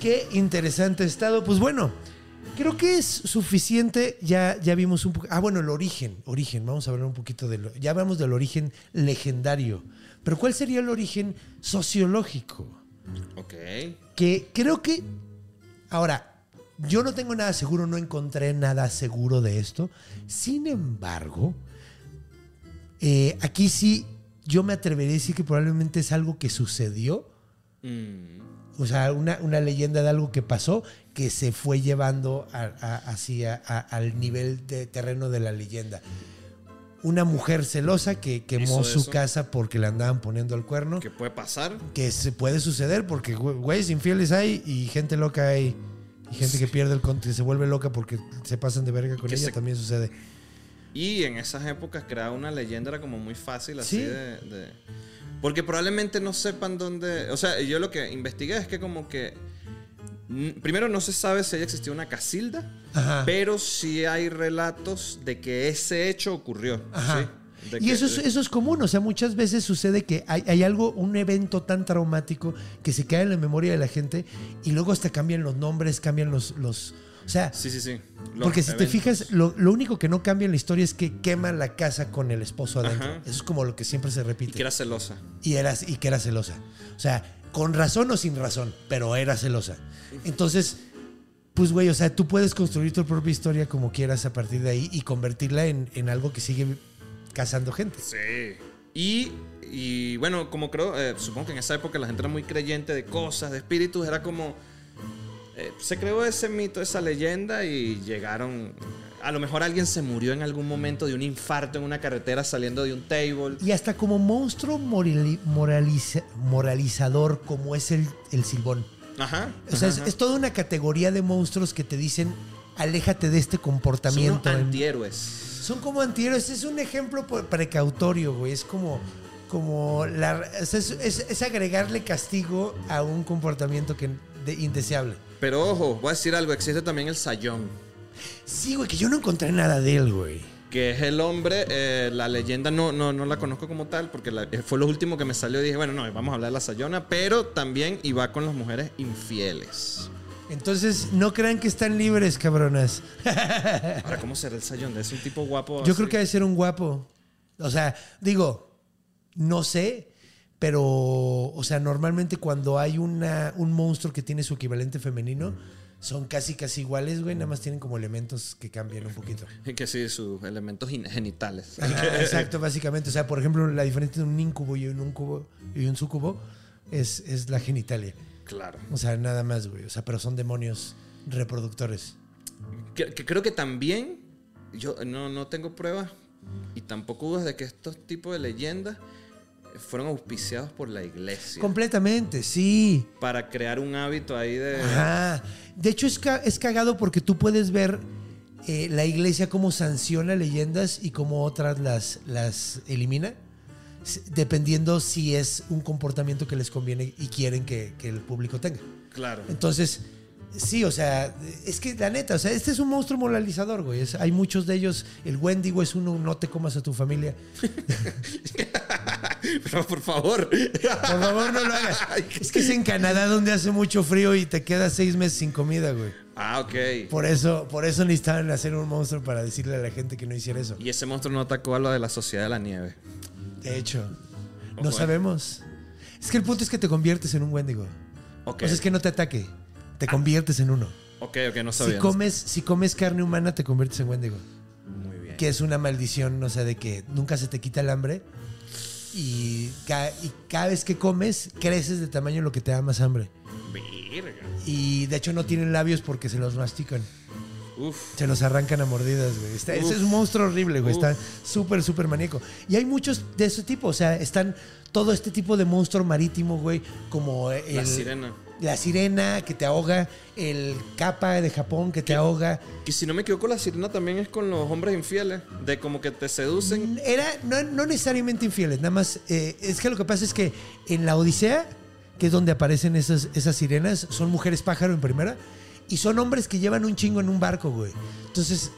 qué interesante estado. Pues bueno, creo que es suficiente. Ya, ya vimos un poco. Ah, bueno, el origen. Origen, vamos a hablar un poquito de lo. Ya hablamos del origen legendario. Pero ¿cuál sería el origen sociológico? Ok. que creo que ahora yo no tengo nada seguro, no encontré nada seguro de esto. Sin embargo, eh, aquí sí yo me atrevería a decir que probablemente es algo que sucedió. Mm. O sea, una, una leyenda de algo que pasó que se fue llevando a- al nivel de terreno de la leyenda. Una mujer celosa que quemó su eso. casa porque le andaban poniendo el cuerno ¿Qué puede pasar? que se puede suceder porque güey, güeyes infieles hay y gente loca hay y gente que pierde el control, que se vuelve loca porque se pasan de verga con Que ella se- también sucede. Y en esas épocas crear una leyenda era como muy fácil así Sí. de, de- Porque probablemente no sepan dónde... O sea, yo lo que investigué es que como que... Primero no se sabe si haya existido una casilda, Ajá. pero sí hay relatos de que ese hecho ocurrió. Ajá. ¿sí? De Y que- eso es, eso es común, o sea, muchas veces sucede que hay, hay algo, un evento tan traumático que se cae en la memoria de la gente y luego hasta cambian los nombres, cambian los... los o sea, Sí, sí, sí. Los porque si te fijas, lo, lo único que no cambia en la historia es que queman la casa con el esposo adentro. Ajá. Eso es como lo que siempre se repite. Y que era celosa. y, era, y que era celosa. O sea, con razón o sin razón, pero era celosa. Entonces, pues güey, o sea, tú puedes construir tu propia historia como quieras a partir de ahí y convertirla en, en algo que sigue cazando gente. Sí. Y, y, bueno, como creo, eh, supongo que en esa época la gente era muy creyente de cosas, de espíritus, era como... eh, se creó ese mito, esa leyenda y llegaron... A lo mejor alguien se murió en algún momento de un infarto en una carretera saliendo de un table. Y hasta como monstruo morali- moraliza- moralizador como es el, el silbón. Ajá. O sea, es, ajá. es toda una categoría de monstruos que te dicen, aléjate de este Son comportamiento. en- antihéroes. Son como antihéroes. Es un ejemplo precautorio, güey. Es como. Como la, es, es- es agregarle castigo a un comportamiento que, de- indeseable. Pero ojo, voy a decir algo, existe también el sayón. Sí, güey, que yo no encontré nada de él, güey. que es el hombre, eh, la leyenda no, no, no la conozco como tal, porque la- eh, fue lo último que me salió y dije, bueno, no, vamos a hablar de la Sayona, pero también iba con las mujeres infieles. Entonces, no crean que están libres, cabronas. Ahora, ¿cómo será el Sayón? ¿Es un tipo guapo? Yo así? creo que debe ser un guapo. O sea, digo, no sé, pero, o sea, normalmente cuando hay una, un monstruo que tiene su equivalente femenino, son casi, casi iguales, güey. Nada más tienen como elementos que cambian un poquito. Que sí, sus elementos gen- genitales. Ajá, exacto, básicamente. O sea, por ejemplo, la diferencia de un incubo y un, cubo y un sucubo es, es la genitalia. Claro. O sea, nada más, güey. O sea, pero son demonios reproductores. Que, que creo que también, yo no, no tengo pruebas y tampoco dudas de que estos tipos de leyendas fueron auspiciados por la iglesia Completamente, sí. para crear un hábito ahí de... Ajá. De hecho, es, ca- es cagado porque tú puedes ver eh, la iglesia cómo sanciona leyendas y cómo otras las, las elimina, dependiendo si es un comportamiento que les conviene y quieren que, que el público tenga. Claro. Entonces, sí, o sea, es que la neta, o sea, este es un monstruo moralizador, güey. Es- hay muchos de ellos. El Wendigo es uno, no te comas a tu familia. Pero por favor. Por favor, no lo hagas. Es que es en Canadá donde hace mucho frío y te quedas seis meses sin comida, güey. ah, ok. Por eso, por eso necesitaban hacer un monstruo para decirle a la gente que no hiciera eso. Y ese monstruo no atacó a lo de la sociedad de la nieve. De hecho, no Ojo, sabemos. Es que el punto es que te conviertes en un Wendigo. Ok. O sea, es que no te ataque. Te conviertes en uno. Ok, ok, no Si sabía. comes, si comes carne humana, te conviertes en Wendigo. Muy bien. Que es una maldición, o sea, de que nunca se te quita el hambre. Y, ca- y cada vez que comes, creces de tamaño lo que te da más hambre. Verga. Y de hecho no tienen labios porque se los mastican. Uf. Se los arrancan a mordidas, güey. Está- ese es un monstruo horrible, güey. Está súper, súper maníaco. Y hay muchos de ese tipo. O sea, están todo este tipo de monstruo marítimo, güey. Como el, La sirena. La sirena que te ahoga. El capa de Japón que te ahoga. Que si no me equivoco, la sirena también es con los hombres infieles. De como que te seducen. Era no, no necesariamente infieles. Nada más. eh, es que lo que pasa es que en la Odisea, que es donde aparecen esas, esas sirenas, son mujeres pájaro en primera. Y son hombres que llevan un chingo en un barco, güey. Entonces.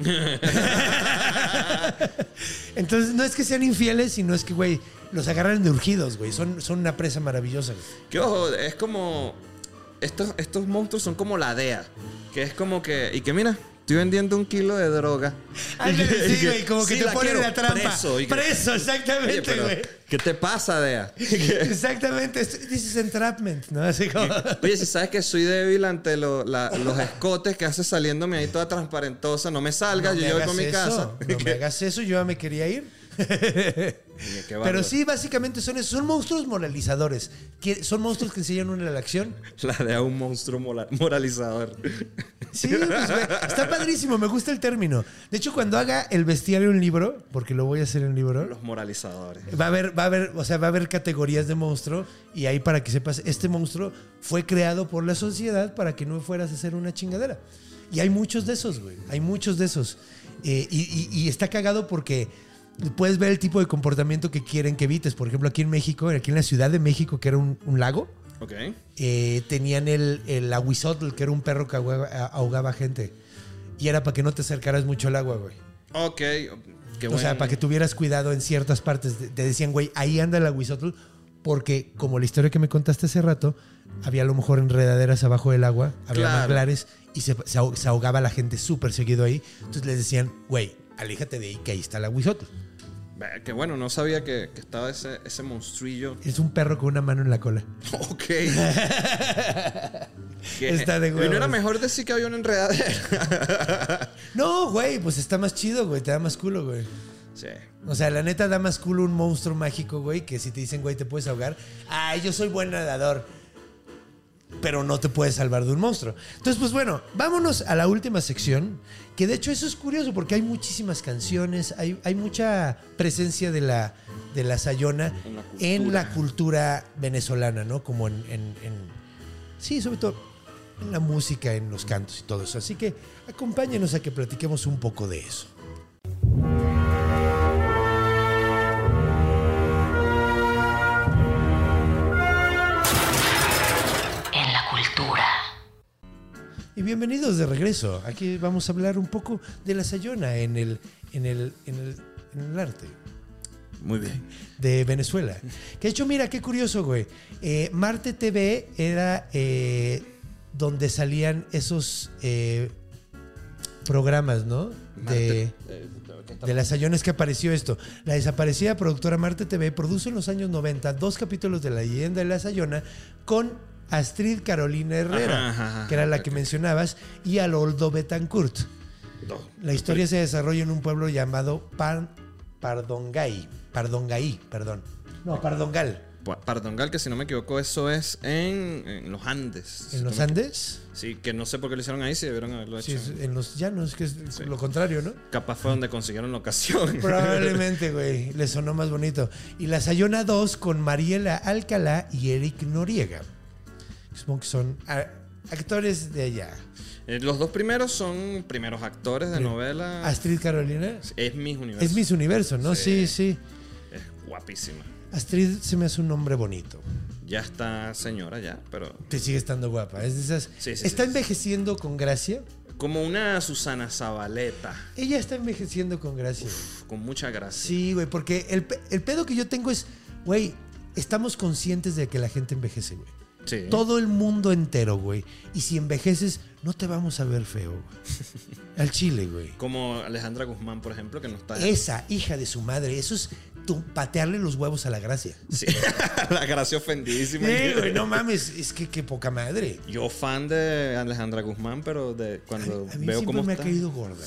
Entonces, no es que sean infieles, sino es que, güey, los agarran de urgidos, güey. Son, son una presa maravillosa. Que ojo, es como. Estos, estos monstruos son como la DEA. Que es como que. Y que mira, estoy vendiendo un kilo de droga. Ándale, sí, güey, como que sí, te ponen la trampa. Preso, exactamente, güey. ¿Qué te pasa, DEA? Exactamente. This is entrapment, ¿no? Así como. Oye, si sabes que soy débil ante lo- la- los escotes que hace saliéndome ahí toda transparentosa, no me salgas, No yo llevo con mi eso, casa. No me hagas eso, yo ya me quería ir. Pero sí, básicamente son esos. Son monstruos moralizadores. Que son monstruos que enseñan una la acción. La DEA un monstruo moralizador. Sí, pues, está padrísimo, me gusta el término. De hecho, cuando haga el bestiario un libro, porque lo voy a hacer en libro, Los moralizadores. va a haber, va a haber, o sea, va a haber categorías de monstruo y ahí para que sepas, este monstruo fue creado por la sociedad para que no fueras a hacer una chingadera. Y hay muchos de esos, güey. Hay muchos de esos. Eh, y, y- y está cagado porque puedes ver el tipo de comportamiento que quieren que evites. Por ejemplo, aquí en México, aquí en la Ciudad de México, que era un, un lago, Ok. eh, tenían el, el aguizotl, que era un perro que ahogaba, ahogaba gente. Y era para que no te acercaras mucho al agua, güey. Ok. Qué O sea, buen- para que tuvieras cuidado en ciertas partes. Te- decían, güey, ahí anda el aguizotl. Porque, como la historia que me contaste hace rato, había a lo mejor enredaderas abajo del agua, había Claro. manglares y se, se ahogaba la gente súper seguido ahí. Entonces les decían, güey, aléjate de ahí, que ahí está el aguizotl. Que bueno, no sabía que, que estaba ese, ese monstrillo. Es un perro con una mano en la cola. Ok. Está de ¿Y no era mejor decir que había una enredadera? No, güey, pues está más chido, güey, te da más culo, güey. sí. O sea, la neta da más culo un monstruo mágico, güey, que si te dicen, güey, te puedes ahogar. Ay, yo soy buen nadador. Pero no te puedes salvar de un monstruo. Entonces, pues bueno, vámonos a la última sección. Que de hecho eso es curioso porque hay muchísimas canciones, hay, hay mucha presencia de la, de la Sayona En la cultura. en la cultura venezolana, ¿no? Como en, en- en- Sí, sobre todo en la música, en los cantos y todo eso. Así que acompáñenos a que platiquemos un poco de eso. Y bienvenidos de regreso. Aquí vamos a hablar un poco de la Sayona en el, en el, en el, en el arte Muy bien. de Venezuela. Que de hecho, mira, qué curioso, güey. Eh, Marte TV era eh, donde salían esos eh, programas, ¿no? De, de las Sayones que apareció esto. La desaparecida productora Marte TV produjo en los años 90 dos capítulos de La leyenda de la Sayona con Astrid Carolina Herrera, Ajá, ajá, ajá. que era la que mencionabas, y Aloldo Betancourt. No. La historia se desarrolla en un pueblo llamado Pan, Pardongay. Pardongaí, perdón. No, Pardongal. Pa- Pardongal, que si no me equivoco, eso es en, en los Andes. ¿En los Si Andes? Sí, que no sé por qué lo hicieron ahí, si debieron haberlo Sí, hecho. es en los llanos, que es Sí. lo contrario, ¿no? Capaz fue donde consiguieron la ocasión. Probablemente, güey. Le sonó más bonito. Y la Sayona 2 con Mariela Alcalá y Eric Noriega. Supongo que son ah, actores de allá. Eh, los dos primeros son primeros actores de Sí. novela. Astrid Carolina. Es Miss Universo. Es Miss Universo, ¿no? Sí, sí. Es guapísima. Astrid se me hace un nombre bonito. Ya está señora ya, pero Te sigue estando guapa. Es de esas. Sí, sí, está envejeciendo con gracia. como una Susana Zabaleta, Ella está envejeciendo con gracia. con mucha gracia. Sí, güey, porque el, el pedo que yo tengo es, güey, estamos conscientes de que la gente envejece, güey. Sí. Todo el mundo entero, güey. Y si envejeces, no te vamos a ver feo, güey. Al chile, güey. Como Alejandra Guzmán, por ejemplo, que no está. Esa hija de su madre, eso es tu- patearle los huevos a la gracia. Sí. la gracia ofendidísima. Sí, güey, no mames, es que qué poca madre. Yo fan de Alejandra Guzmán, pero de cuando A mí veo cómo me está. ha caído gorda.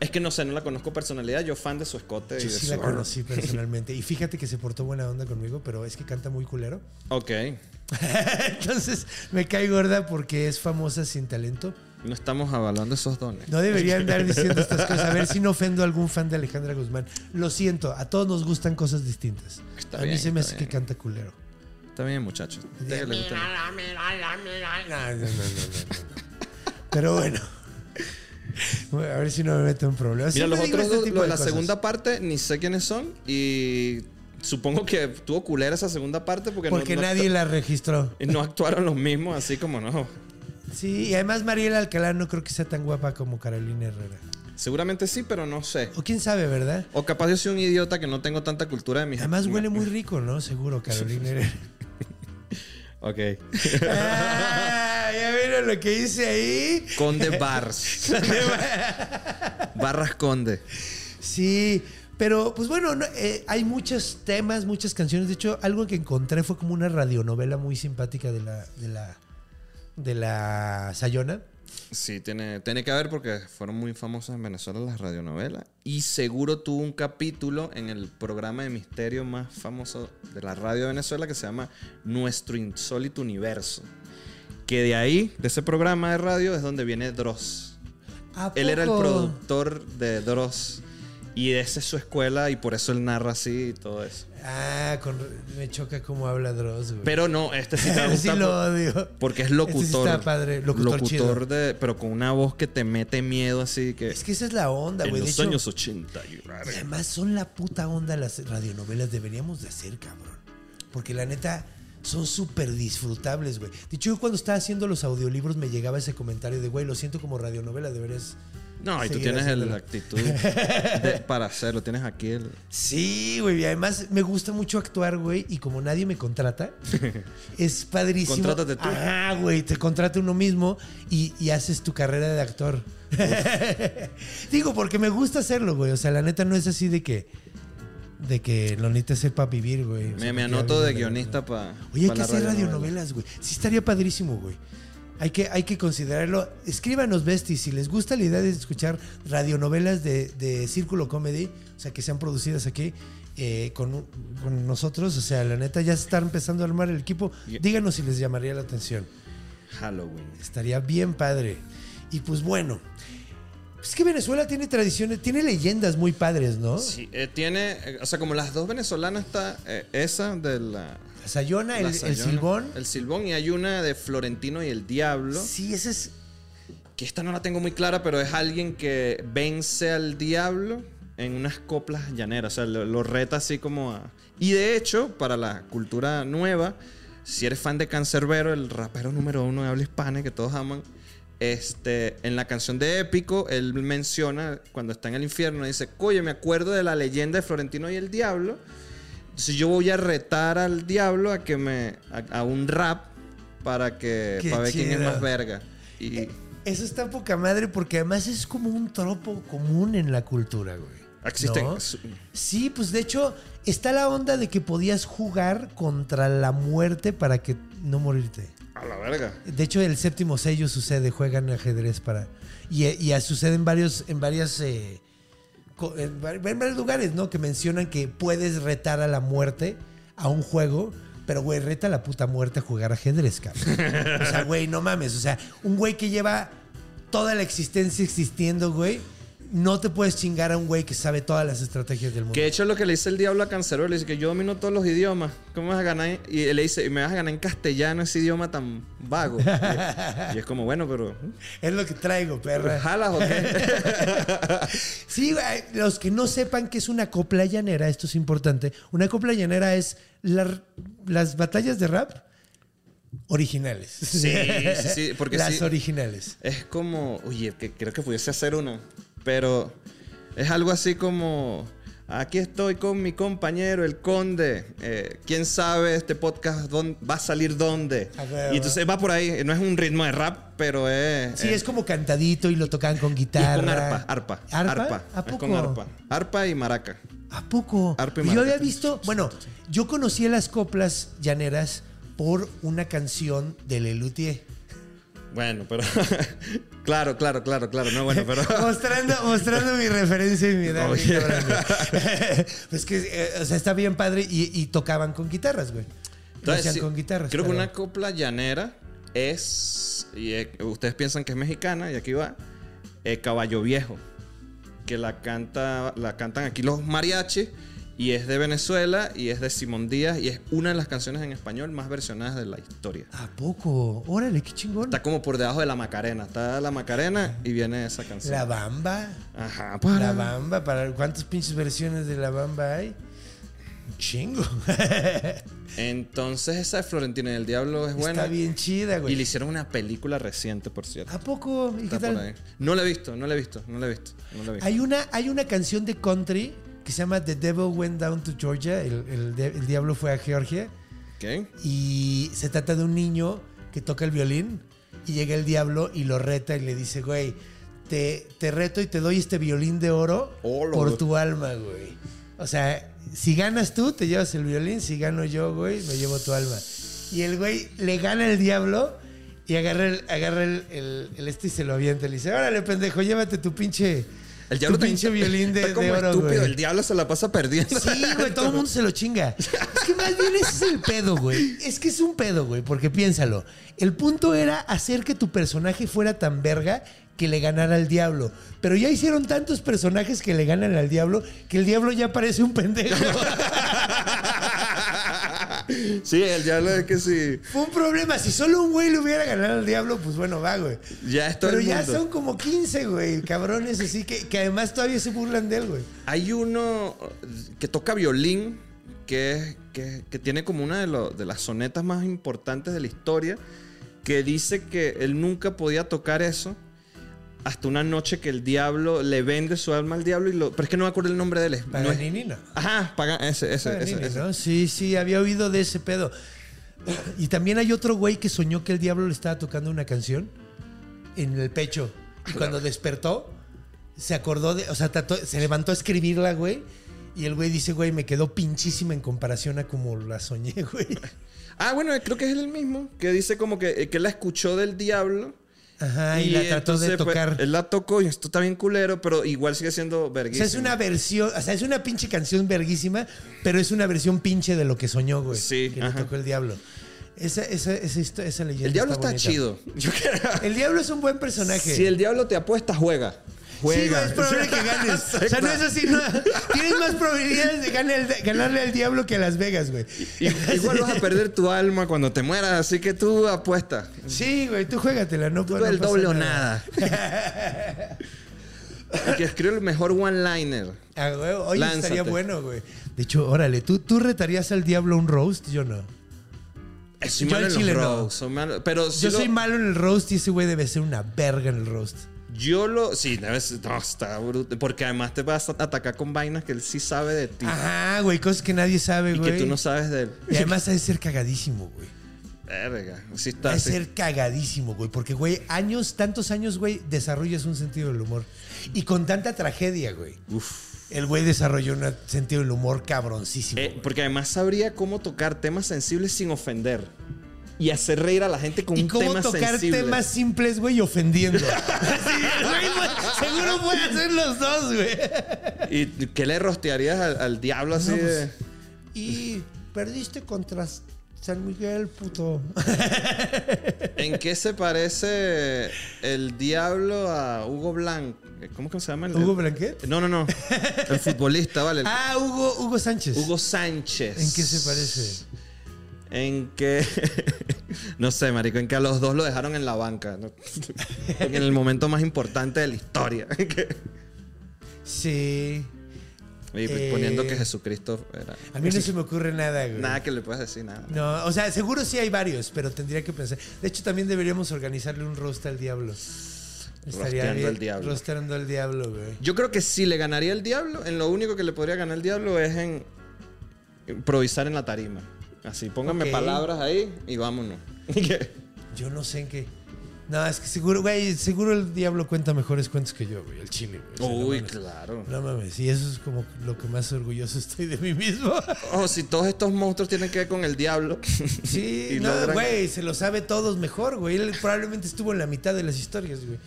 Es que no sé, no la conozco personalidad. Yo fan de su escote Yo y de sí su. la conocí personalmente. Y fíjate que se portó buena onda conmigo, pero es que canta muy culero. Ok. Entonces me cae gorda porque es famosa sin talento. No estamos avalando esos dones. No debería andar diciendo estas cosas. A ver si no ofendo a algún fan de Alejandra Guzmán. Lo siento, a todos nos gustan cosas distintas. Está a mí bien, se me hace que canta culero. Está bien, muchachos. No, no, no. Pero bueno. A ver si no me meto en problemas. Mira, los otros este dos, de la cosas. segunda parte, ni sé quiénes son. Y supongo que tuvo culera esa segunda parte porque, no- Porque no, nadie la registró. no actuaron los mismos, así como no. Sí, y además Mariela Alcalá no creo que sea tan guapa como Carolina Herrera. Seguramente sí, pero no sé. O quién sabe, ¿verdad? O capaz yo soy un idiota que no tengo tanta cultura de mis Además huele muy rico, ¿no? Seguro, Carolina Herrera. Ok. ah, ¿Ya vieron lo que hice ahí? Conde Bars. Barras Conde. Sí, pero pues bueno, no, eh, hay muchos temas, muchas canciones. De hecho, algo que encontré fue como una radionovela muy simpática de la, de la, de la Sayona. Sí, tiene, tiene que haber porque fueron muy famosas en Venezuela las radionovelas. Y seguro tuvo un capítulo en el programa de misterio más famoso de la radio de Venezuela que se llama Nuestro Insólito Universo. Que de ahí, de ese programa de radio, es donde viene Dross. ¿A Él era el productor de Dross. Y esa es su escuela y por eso él narra así y todo eso. Ah, con- me choca cómo habla Dross, güey. Pero no, este sí te sí gusta lo por- odio. porque es Este sí locutor. está padre, locutor chido. de, pero con una voz que te mete miedo así que... Es que esa es la onda, en güey. De los hecho, años 80. y- Y además son la puta onda las radionovelas. Deberíamos de hacer, cabrón. Porque la neta son súper disfrutables, güey. De hecho, yo cuando estaba haciendo los audiolibros me llegaba ese comentario de, güey, lo siento como radionovela, deberías... No, y tú tienes el- haciéndolo". la actitud de- para hacerlo. Tienes aquí el... Sí, güey. Y además me gusta mucho actuar, güey. Y como nadie me contrata, es padrísimo. Contrátate tú. Ah, güey. Te contrata uno mismo y, y haces tu carrera de actor. Digo, porque me gusta hacerlo, güey. O sea, la neta no es así de que. De que lo necesitas hacer para vivir, güey. O Me, sea, me porque anoto de guionista para... Oye, hay que hacer radionovelas, güey. Sí estaría padrísimo, güey. Hay que, hay que considerarlo. Escríbanos, Besties, si les gusta la idea de escuchar radionovelas de, de Círculo Comedy, o sea, que sean producidas aquí eh, con, con nosotros. O sea, la neta, ya se está empezando a armar el equipo. Díganos si les llamaría la atención. Halloween. Estaría bien padre. Y pues bueno, es que Venezuela tiene tradiciones, tiene leyendas muy padres, ¿no? Sí, eh, tiene... eh, o sea, como las dos venezolanas está eh, esa de la... Sayona, el, la el Sayona, Silbón. El Silbón y hay una de Florentino y el Diablo. Sí, ese es. Que esta no la tengo muy clara, pero es alguien que vence al diablo en unas coplas llaneras. O sea, lo, lo reta así como a. Y de hecho, para la cultura nueva, si eres fan de Cancerbero, el rapero número uno de habla hispana que todos aman, este, en la canción de Épico, él menciona cuando está en el infierno, dice: Oye, me acuerdo de la leyenda de Florentino y el diablo. Si yo voy a retar al diablo a que me. a, a un rap para que. Qué para ver quién es más verga. Y. Eso está poca madre porque además es como un tropo común en la cultura, güey. Existen. ¿No? Sí, pues de hecho está la onda de que podías jugar contra la muerte para que no morirte. A la verga. De hecho, el séptimo sello sucede, juegan ajedrez para. Y, y sucede en varios, en varias. eh, en, va- en varios lugares, ¿no? Que mencionan que puedes retar a la muerte a un juego, pero güey, reta la puta muerte a jugar ajedrez, cabrón. O sea, güey, no mames. O sea, un güey que lleva toda la existencia existiendo, güey, no te puedes chingar a un güey que sabe todas las estrategias del mundo. Que de hecho lo que le dice el diablo a Cancerbero, le dice que yo domino todos los idiomas. ¿Cómo vas a ganar? Y le dice, me vas a ganar en castellano ese idioma tan vago. y, y es como, bueno, pero... Es lo que traigo, perra. ¿Jalas o qué? Sí, güey, los que no sepan que es una copla llanera, esto es importante. Una copla llanera es la- las batallas de rap originales. Sí, sí, sí, porque las sí. originales. Es como, oye, que creo que pudiese hacer uno, pero es algo así como, aquí estoy con mi compañero, el conde, eh, quién sabe este podcast dónde- va a salir dónde. A. Y entonces va por ahí, no es un ritmo de rap, pero es... Sí, es como cantadito y lo tocan con y guitarra. con arpa, arpa, ¿Arpa? arpa, ¿A es poco? con arpa, arpa y maraca. ¿A poco? Arpa y yo maraca. había visto, bueno, yo conocí a las coplas llaneras por una canción de Lelutier. Bueno, pero... claro, claro, claro, claro, no, bueno, pero... mostrando, mostrando mi referencia y mi edad. Pues que, eh, o sea, está bien padre y, y tocaban con guitarras, güey. Entonces, sí, con guitarras. Creo que una copla llanera es. Y eh, ustedes piensan que es mexicana, y aquí va. eh, Caballo Viejo. Que la canta. La cantan aquí los mariachis. Y es de Venezuela. Y es de Simón Díaz. Y es una de las canciones en español más versionadas de la historia. ¿A poco? Órale, qué chingón. Está como por debajo de la Macarena. Está la Macarena y viene esa canción. La Bamba. Ajá, para. La Bamba. ¿Para ¿Cuántas pinches versiones de La Bamba hay? Un chingo. Entonces, esa de Florentina y el Diablo es buena. Está bien chida, Y güey. le hicieron una película reciente, por cierto. ¿A poco? ¿Y qué tal? No la he visto, no la he visto, no la he visto. No la he visto. Hay una, hay una canción de country que se llama The Devil Went Down to Georgia. El, el diablo fue a Georgia. ¿Ok? Y se trata de un niño que toca el violín y llega el diablo y lo reta y le dice, güey, te, te reto y te doy este violín de oro Hola, por tu alma, güey. O sea, si ganas tú, te llevas el violín, si gano yo, güey, me llevo tu alma. Y el güey le gana el diablo y agarra el, agarra el, el- el este y se lo avienta. Le dice, órale, pendejo, llévate tu pinche, El diablo tu pinche violín de, está como de oro, estúpido. güey. El diablo se la pasa perdiendo. Sí, güey, todo el mundo se lo chinga. Es que más bien ese es el pedo, güey. Es que es un pedo, güey, porque piénsalo. El punto era hacer que tu personaje fuera tan verga que le ganara al diablo. Pero ya hicieron tantos personajes que le ganan al diablo que el diablo ya parece un pendejo. sí, el diablo es que sí. Fue un problema. Si solo un güey le hubiera ganado al diablo, pues bueno, va, güey. Ya es todo Pero el ya son como 15, güey, cabrones así que, que además todavía se burlan de él, güey. Hay uno que toca violín, que, es- que, que tiene como una de, lo- de las sonetas más importantes de la historia, que dice que él nunca podía tocar eso hasta una noche que el diablo le vende su alma al diablo y lo... Pero es que no me acuerdo el nombre de él. no es-. Ajá, paga, ese, ese, Paganini, ese. ¿no? Sí, sí, había oído de ese pedo. Y también hay otro güey que soñó que el diablo le estaba tocando una canción en el pecho. Y cuando despertó, se acordó de. O sea, trató- se levantó a escribirla, güey. Y el güey dice, güey, me quedó pinchísima en comparación a como la soñé, güey. Ah, bueno, creo que es el mismo, que dice como que, que la escuchó del diablo. Ajá, y, la trató de entonces, pues, tocar. él la tocó y esto está bien culero, pero igual sigue siendo o verguísima. sea, es una versión, o sea, es una pinche canción verguísima, pero es una versión pinche de lo que soñó, güey. Sí, Que le tocó el diablo. Esa, esa, esa, esa leyenda El diablo está, chido. Yo El diablo es un buen personaje. Si el diablo te apuesta, juega. Sí, güey, Juega. es probable que ganes. O sea, no es así, no. Tienes más probabilidades de ganar- ganarle al diablo que a Las Vegas, güey. Igual vas a perder tu alma cuando te mueras, así que tú apuesta. Sí, güey, tú juégatela, no no el pasa doble o nada. El que escribe el mejor one-liner. Ah, oye, Lánzate. estaría bueno, güey. De hecho, órale, ¿tú, ¿tú retarías al diablo un roast? Yo no. Soy Yo malo al en chile los no. soy malo- Pero sí Yo lo- soy malo en el roast y ese güey debe ser una verga en el roast. Yo lo. Sí, no, está bruto. Porque además te vas a atacar con vainas que él sí sabe de ti. Ajá, güey, cosas que nadie sabe, y güey. que tú no sabes de él. Y además debe ser cagadísimo, güey. Verga. Sí está Debe así. ser cagadísimo, güey. Porque, güey, años, tantos años, güey, desarrollas un sentido del humor. Y con tanta tragedia, güey. El güey desarrolló un sentido del humor cabroncísimo. Eh, porque además sabría cómo tocar temas sensibles sin ofender. Y hacer reír a la gente con y un cómo tema tocar sensible. temas simples, güey, ofendiendo. Sí, güey, güey, seguro puede hacer los dos, güey. ¿Y qué le rostearías al, al diablo así No, pues, de.? Y perdiste contra San Miguel, puto. ¿En qué se parece el diablo a Hugo Blanc? ¿Cómo que se llama? El, ¿Hugo Blanquet? No, no, no. El futbolista, ¿vale? El- Ah, Hugo, Hugo Sánchez. Hugo Sánchez. ¿En qué se parece? En que. no sé, marico, en que a los dos lo dejaron en la banca. ¿no? en el momento más importante de la historia. Sí. y Eh, poniendo que Jesucristo era. A mí no se me ocurre nada, güey. Nada que le puedas decir, nada. No, o sea, seguro sí hay varios, pero tendría que pensar. De hecho, también deberíamos organizarle un roast al diablo. Rosteando al diablo. Rosteando al diablo, güey. Yo creo que si le ganaría el diablo, en lo único que le podría ganar el diablo es en improvisar en la tarima. Así, pónganme palabras ahí y vámonos. Yo no sé en qué. No, es que seguro, güey, seguro el diablo cuenta mejores cuentos que yo, güey, el chile, güey. O sea, no Uy, claro. No mames, y eso es como lo que más orgulloso estoy de mí mismo. Oh, si todos estos monstruos tienen que ver con el diablo. Sí, no, logran- güey, se lo sabe todos mejor, güey. Él probablemente estuvo en la mitad de las historias, güey.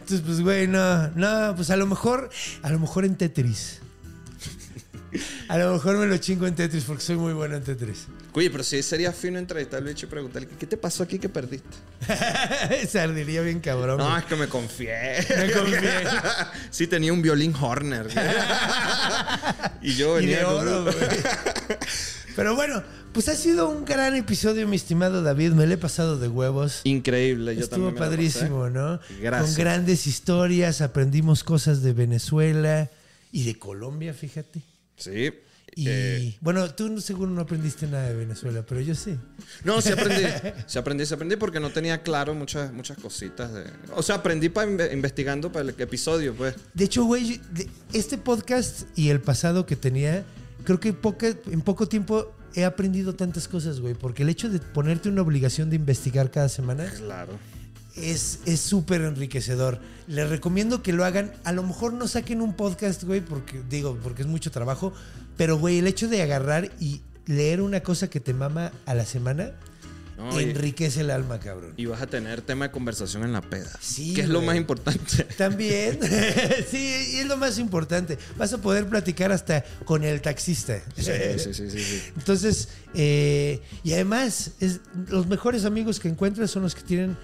Entonces, pues, güey, no, no, pues a lo mejor, a lo mejor en Tetris. A lo mejor me lo chingo en Tetris porque soy muy bueno en Tetris. Oye, pero sí sería fino entrevistar al bicho y preguntarle, ¿qué te pasó aquí que perdiste? Se ardería bien cabrón. No, güey. es que me confié. Me confié. sí, tenía un violín Horner. y yo Y venía de oro, güey. Pero bueno, pues ha sido un gran episodio, mi estimado David. Me le he pasado de huevos. Increíble. Yo Estuvo también la padrísimo. ¿no? Gracias. Con grandes historias, aprendimos cosas de Venezuela y de Colombia, fíjate. Sí. Y Eh, bueno, tú seguro no aprendiste nada de Venezuela, pero yo sí. no, sí aprendí. Sí aprendí, sí aprendí porque no tenía claro muchas, muchas cositas. De... O sea, aprendí para investigando para el episodio, pues. De hecho, güey, este podcast y el pasado que tenía, creo que poca- en poco tiempo he aprendido tantas cosas, güey, porque el hecho de ponerte una obligación de investigar cada semana Claro. Es es súper enriquecedor. Les recomiendo que lo hagan. A lo mejor no saquen un podcast, güey, porque digo, porque es mucho trabajo. Pero, güey, el hecho de agarrar y leer una cosa que te mama a la semana No, y- enriquece el alma, cabrón. Y vas a tener tema de conversación en la peda. Sí, Que es lo más importante. También, sí, y es lo más importante. Vas a poder platicar hasta con el taxista. Sí, sí, sí, sí, sí. Entonces, eh, y además, es, los mejores amigos que encuentras son los que tienen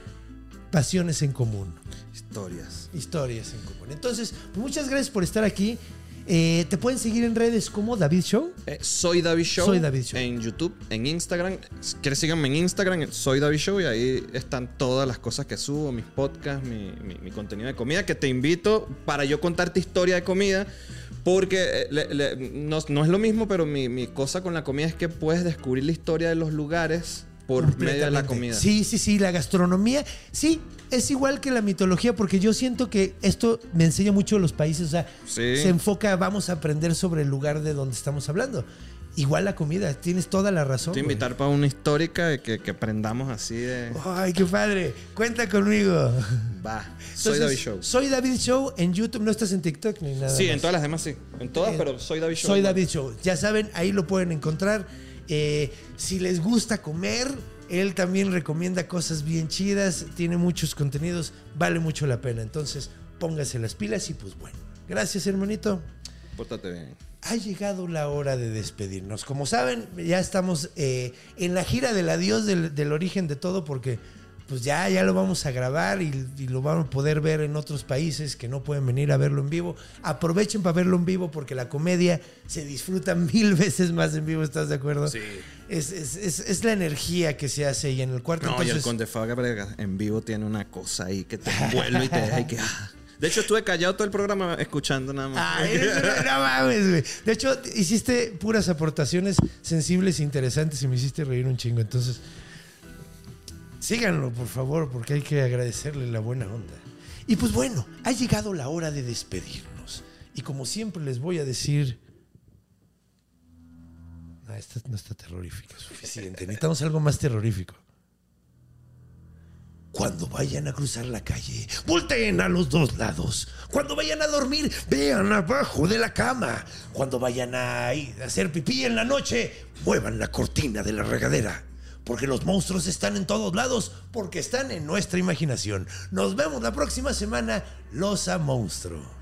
pasiones en común. Historias. historias en común. Entonces, muchas gracias por estar aquí. Eh, Te pueden seguir en redes como David Show. Eh, soy David Show. Soy David Show. En YouTube, en Instagram. Si quieres síganme en Instagram, soy David Show. Y ahí están todas las cosas que subo, mis podcasts, mi, mi- mi contenido de comida. Que te invito para yo contarte historia de comida. Porque eh, le- le- no, no es lo mismo, pero mi, mi cosa con la comida es que puedes descubrir la historia de los lugares por medio de la comida. Sí, sí, sí, la gastronomía. Sí, es igual que la mitología, porque yo siento que esto me enseña mucho los países. O sea, Sí. se enfoca, vamos a aprender sobre el lugar de donde estamos hablando. Igual la comida, tienes toda la razón. Te invitar para una histórica de que, que aprendamos así de. Ay, qué padre. Cuenta conmigo. Va. Soy David Show. Soy David Show en YouTube. No estás en TikTok ni nada. Sí, más. en todas las demás sí. En todas, Eh, pero soy David Show. Soy David Show. Ya saben, ahí lo pueden encontrar. Eh, si les gusta comer, él también recomienda cosas bien chidas. Tiene muchos contenidos. Vale mucho la pena. Entonces, póngase las pilas y pues bueno. Gracias, hermanito. Pórtate bien. Ha llegado la hora de despedirnos. Como saben, ya estamos eh, en la gira del adiós del, del origen de todo porque pues ya, ya lo vamos a grabar y, y lo van a poder ver en otros países que no pueden venir a verlo en vivo. Aprovechen para verlo en vivo porque la comedia se disfruta mil veces más en vivo, ¿estás de acuerdo? Sí. Es, es- es- es la energía que se hace ahí en el cuarto. No, y el Conde en vivo tiene una cosa ahí que te envuelve y te deja y que. ah. De hecho, estuve callado todo el programa escuchando nada más. Ay, no, no mames, güey. De hecho, hiciste puras aportaciones sensibles e interesantes y me hiciste reír un chingo. Entonces, síganlo, por favor, porque hay que agradecerle la buena onda. Y pues bueno, ha llegado la hora de despedirnos. Y como siempre les voy a decir... Esta no está terrorífica suficiente. Necesitamos algo más terrorífico. Cuando vayan a cruzar la calle, volteen a los dos lados. Cuando vayan a dormir, vean abajo de la cama. Cuando vayan a hacer pipí en la noche, muevan la cortina de la regadera. Porque los monstruos están en todos lados, porque están en nuestra imaginación. Nos vemos la próxima semana, Los a Monstruo.